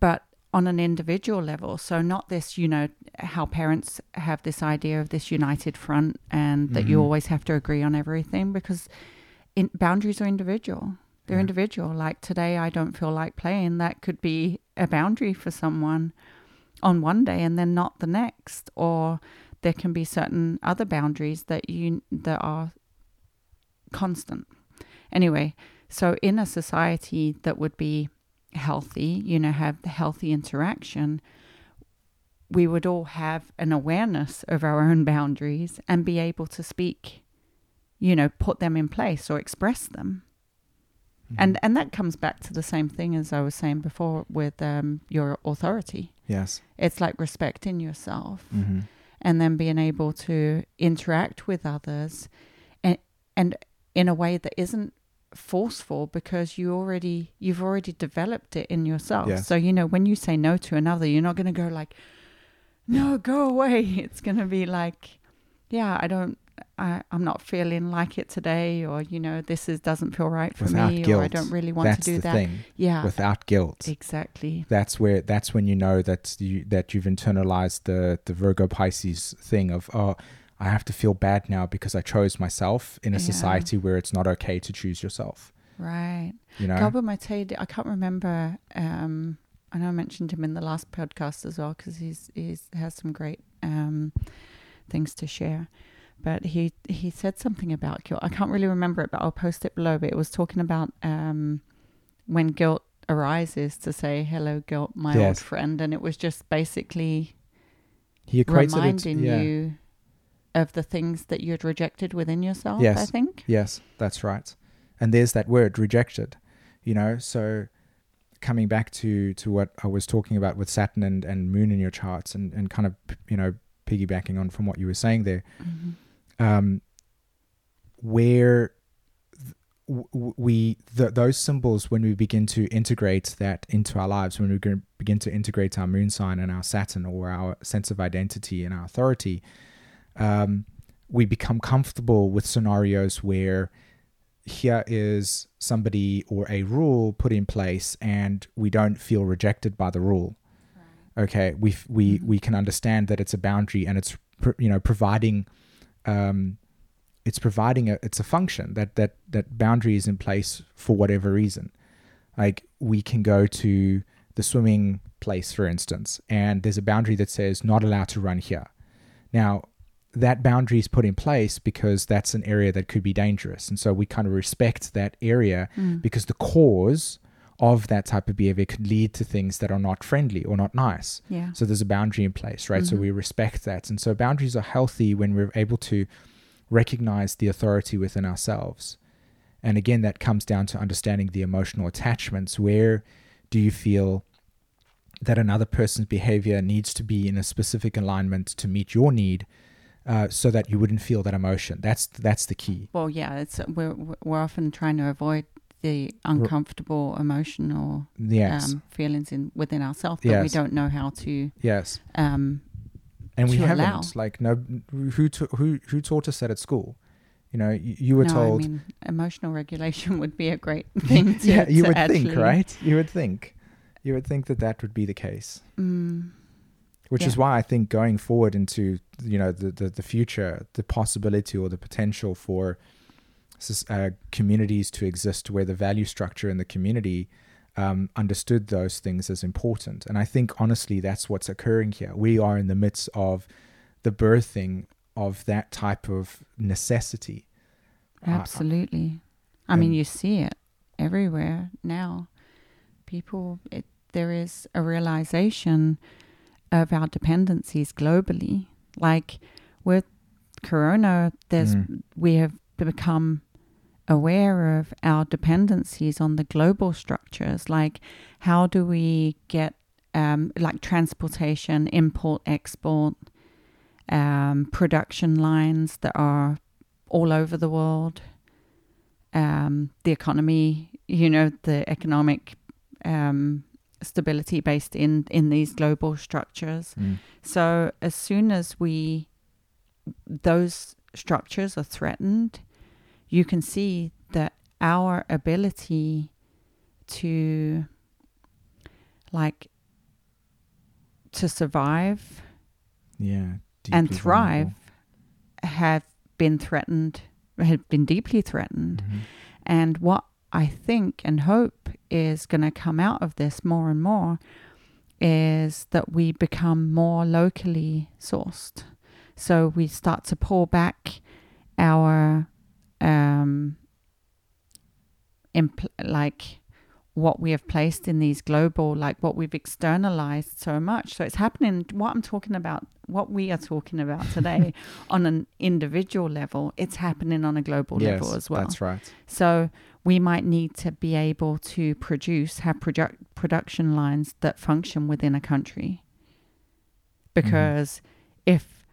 Speaker 2: but on an individual level. So not this, you know, how parents have this idea of this united front and that you
Speaker 1: Mhm.
Speaker 2: always have to agree on everything because in, boundaries are individual. They're
Speaker 1: Yeah.
Speaker 2: individual. Like today, I don't feel like playing. That could be a boundary for someone on one day and then not the next. Or there can be certain other boundaries that you that are constant. Anyway, so in a society that would be healthy, you know, have the healthy interaction, we would all have an awareness of our own boundaries and be able to speak, you know, put them in place or express them. And and that comes back to the same thing as I was saying before with um, your authority.
Speaker 1: yes,
Speaker 2: It's like respecting yourself
Speaker 1: hmm
Speaker 2: and then being able to interact with others and and in a way that isn't forceful because you already you've already developed it in yourself
Speaker 1: Yes.
Speaker 2: so you know when you say no to another you're not going to go like no go away *laughs* it's going to be like yeah i don't I, i'm not feeling like it today or you know this is doesn't feel right for
Speaker 1: Without
Speaker 2: me or i don't really want
Speaker 1: That's
Speaker 2: to do
Speaker 1: the
Speaker 2: that
Speaker 1: thing.
Speaker 2: yeah
Speaker 1: Without guilt.
Speaker 2: exactly
Speaker 1: that's where that's when you know that you that you've internalized the the Virgo Pisces thing of oh I have to feel bad now because I chose myself in a
Speaker 2: Yeah.
Speaker 1: society where it's not okay to choose yourself.
Speaker 2: right
Speaker 1: You know,
Speaker 2: Gabor Maté, I can't remember. Um, I know I mentioned him in the last podcast as well because he's he's has some great um, things to share. But he he said something about guilt. I can't really remember it, but I'll post it below. But it was talking about um, when guilt arises to say hello, guilt, my old friend, and it was just basically
Speaker 1: he equates it.
Speaker 2: reminding
Speaker 1: to- Yeah.
Speaker 2: you of the things that you'd rejected within yourself.
Speaker 1: yes.
Speaker 2: I think.
Speaker 1: Yes, that's right. And there's that word rejected. You know, so coming back to to what I was talking about with Saturn and, and Moon in your charts and, and kind of you know piggybacking on from what you were saying there,
Speaker 2: Mhm.
Speaker 1: um, where th- w- w- we th- those symbols when we begin to integrate that into our lives, when we begin to integrate our moon sign and our Saturn or our sense of identity and our authority, um, we become comfortable with scenarios where here is somebody or a rule put in place and we don't feel rejected by the rule. Okay we f- we
Speaker 2: Mhm.
Speaker 1: we can understand that it's a boundary and it's you know providing um, it's providing a it's a function that that that boundary is in place for whatever reason. Like we can go to the swimming place for instance and there's a boundary that says not allowed to run here. Now that boundary is put in place because that's an area that could be dangerous and so we kind of respect that area
Speaker 2: Mm.
Speaker 1: because the cause of that type of behavior could lead to things that are not friendly or not nice
Speaker 2: Yeah.
Speaker 1: so there's a boundary in place, right? So
Speaker 2: Mhm.
Speaker 1: we respect that. And so boundaries are healthy when we're able to recognize the authority within ourselves. And again, that comes down to understanding the emotional attachments. Where do you feel that another person's behavior needs to be in a specific alignment to meet your need uh, so that you wouldn't feel that emotion? That's that's the key.
Speaker 2: Well, yeah, it's we're we're often trying to avoid the uncomfortable emotional
Speaker 1: Yes.
Speaker 2: um, feelings in within ourselves that we don't know how to
Speaker 1: yes.
Speaker 2: um,
Speaker 1: and we haven't
Speaker 2: allow.
Speaker 1: like no who ta- who who taught us that at school you know you, you were
Speaker 2: no,
Speaker 1: told
Speaker 2: I mean, emotional regulation *laughs* would be a great *laughs* thing. To,
Speaker 1: yeah you would think right you would think you would think that that would be the case
Speaker 2: Mm,
Speaker 1: which is why i think going forward into you know the the, the future the possibility or the potential for uh, communities to exist where the value structure in the community um, understood those things as important and i think honestly that's what's occurring here we are in the midst of the birthing of that type of necessity I- I-
Speaker 2: absolutely. I mean, you see it everywhere now. People, it, there is a realization of our dependencies globally. Like with Corona, there's
Speaker 1: Mm.
Speaker 2: we have become aware of our dependencies on the global structures. Like, how do we get um, like transportation, import, export, um, production lines that are all over the world, um, the economy, you know, the economic um, stability based in in these global structures.
Speaker 1: Mm.
Speaker 2: So as soon as we those structures are threatened, you can see that our ability to like to survive
Speaker 1: yeah
Speaker 2: and thrive
Speaker 1: vulnerable.
Speaker 2: have been threatened have been deeply threatened
Speaker 1: Mhm.
Speaker 2: and what I think and hope is going to come out of this more and more is that we become more locally sourced. So we start to pull back our, um, impl- like what we have placed in these global, like what we've externalized so much. So it's happening. What I'm talking about, what we are talking about today *laughs* on an individual level, it's happening on a global
Speaker 1: yes,
Speaker 2: level as well.
Speaker 1: that's right
Speaker 2: So we might need to be able to produce, have produ- production lines that function within a country. Because if,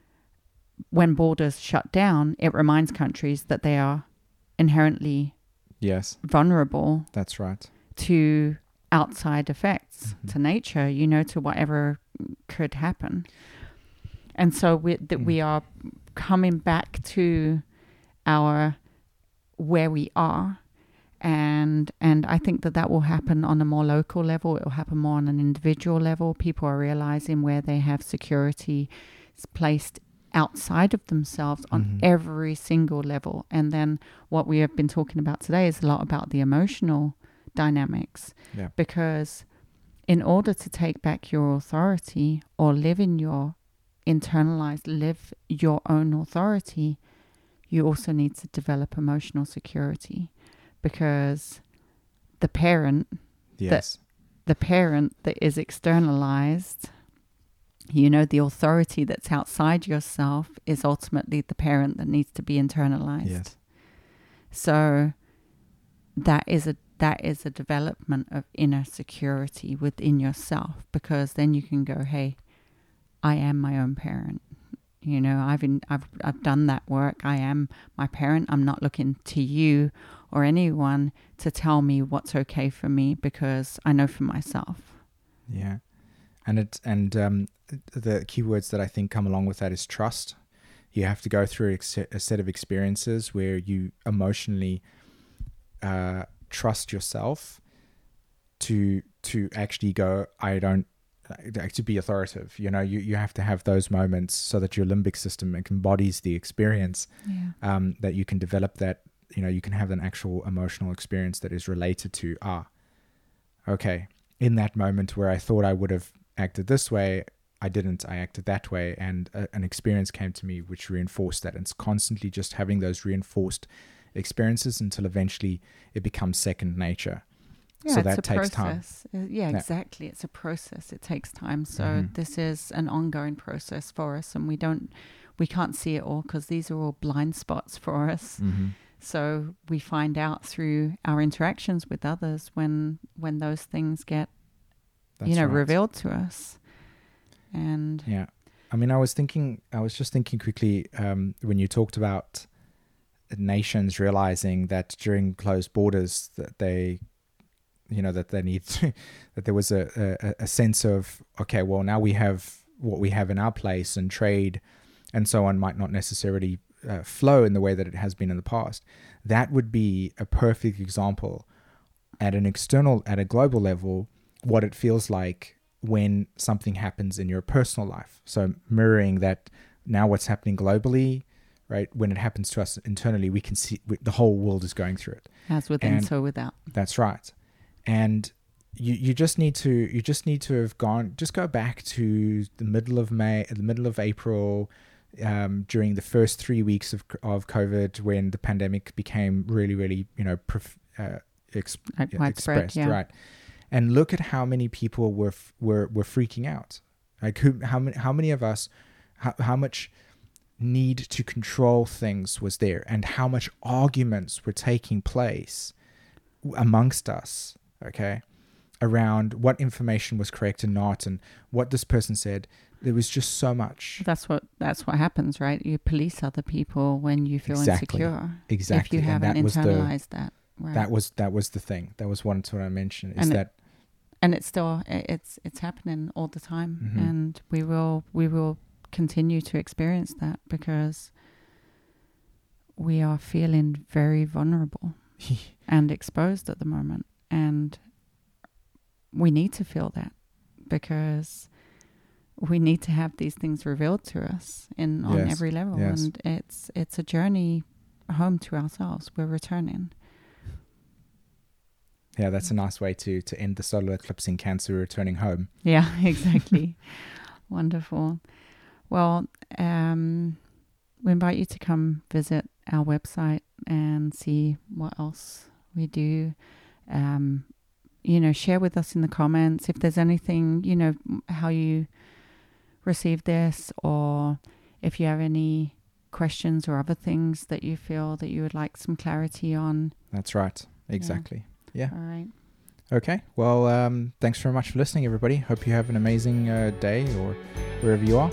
Speaker 2: when borders shut down, it reminds countries that they are inherently
Speaker 1: yes
Speaker 2: vulnerable
Speaker 1: that's right
Speaker 2: to outside effects,
Speaker 1: Mhm.
Speaker 2: to nature, you know, to whatever could happen. And so we, that
Speaker 1: Mm.
Speaker 2: we are coming back to our where we are and and I think that that will happen on a more local level. It will happen more on an individual level. People are realizing where they have security placed outside of themselves on
Speaker 1: Mhm.
Speaker 2: every single level. And then what we have been talking about today is a lot about the emotional dynamics.
Speaker 1: Yeah.
Speaker 2: because in order to take back your authority or live in your internalized live your own authority you also need to develop emotional security because the parent
Speaker 1: yes
Speaker 2: the parent that is externalized you know the authority that's outside yourself is ultimately the parent that needs to be internalized
Speaker 1: yes
Speaker 2: so that is a that is a development of inner security within yourself because then you can go, hey, I am my own parent. You know, I've in, I've I've done that work. I am my parent. I'm not looking to you or anyone to tell me what's okay for me because I know for myself.
Speaker 1: Yeah, and it and um, the keywords that I think come along with that is trust. You have to go through a set of experiences where you emotionally uh, trust yourself to to actually go. I don't uh, to be authoritative. You know, you, you have to have those moments so that your limbic system embodies the experience.
Speaker 2: Yeah.
Speaker 1: Um, that you can develop that. You know, you can have an actual emotional experience that is related to ah, okay, in that moment where I thought I would have acted this way, I didn't. I acted that way, and a, an experience came to me which reinforced that. And it's constantly just having those reinforced experiences until eventually it becomes second nature.
Speaker 2: Yeah,
Speaker 1: so
Speaker 2: it's
Speaker 1: that
Speaker 2: a
Speaker 1: takes time.
Speaker 2: process. Uh, Yeah,
Speaker 1: Yeah.
Speaker 2: exactly. It's a process. It takes time. So
Speaker 1: Mhm.
Speaker 2: this is an ongoing process for us, and we don't, we can't see it all because these are all blind spots for us.
Speaker 1: Mm-hmm.
Speaker 2: So we find out through our interactions with others when when those things get
Speaker 1: That's
Speaker 2: you know
Speaker 1: right.
Speaker 2: revealed to us. And
Speaker 1: Yeah. I mean, I was thinking, I was just thinking quickly um, when you talked about nations realizing that during closed borders that they, you know, that they need to, *laughs* that there was a, a, a sense of, okay, well, now we have what we have in our place and trade and so on might not necessarily uh, flow in the way that it has been in the past. That would be a perfect example at an external, at a global level, what it feels like when something happens in your personal life. So mirroring that now what's happening globally, right? When it happens to us internally, we can see we, the whole world is going through it.
Speaker 2: as within,
Speaker 1: And-
Speaker 2: so without.
Speaker 1: That's right. And you you just need to you just need to have gone just go back to the middle of May, the middle of April, um, during the first three weeks of of COVID when the pandemic became really really you know prof, uh, ex, expressed,
Speaker 2: yeah.
Speaker 1: right? And look at how many people were f- were were freaking out. Like who, how many, how many of us, how, how much need to control things was there, and how much arguments were taking place amongst us. Okay, around what information was correct and not, and what this person said. There was just so much.
Speaker 2: That's what that's what happens, right? You police other people when you feel
Speaker 1: Exactly.
Speaker 2: insecure.
Speaker 1: Exactly,
Speaker 2: If you
Speaker 1: and
Speaker 2: haven't
Speaker 1: that was the
Speaker 2: internalized that. Right.
Speaker 1: that was that was the thing. That was one to what I mentioned is
Speaker 2: And it-
Speaker 1: that
Speaker 2: and it's still it's it's happening all the time
Speaker 1: Mhm.
Speaker 2: and we will we will continue to experience that because we are feeling very vulnerable *laughs* and exposed at the moment and we need to feel that because we need to have these things revealed to us in on
Speaker 1: Yes,
Speaker 2: every level
Speaker 1: yes.
Speaker 2: and it's it's a journey home to ourselves we're returning
Speaker 1: yeah, that's a nice way to to end the solar eclipse in Cancer, returning home.
Speaker 2: Yeah, *laughs* exactly. Wonderful. Well, um, we invite you to come visit our website and see what else we do. Um, you know, share with us in the comments if there's anything, you know, how you received this or if you have any questions or other things that you feel that you would like some clarity on.
Speaker 1: That's right. Exactly. Yeah.
Speaker 2: All right.
Speaker 1: Okay. Well, um, thanks very much for listening, everybody. Hope you have an amazing uh, day or wherever you are.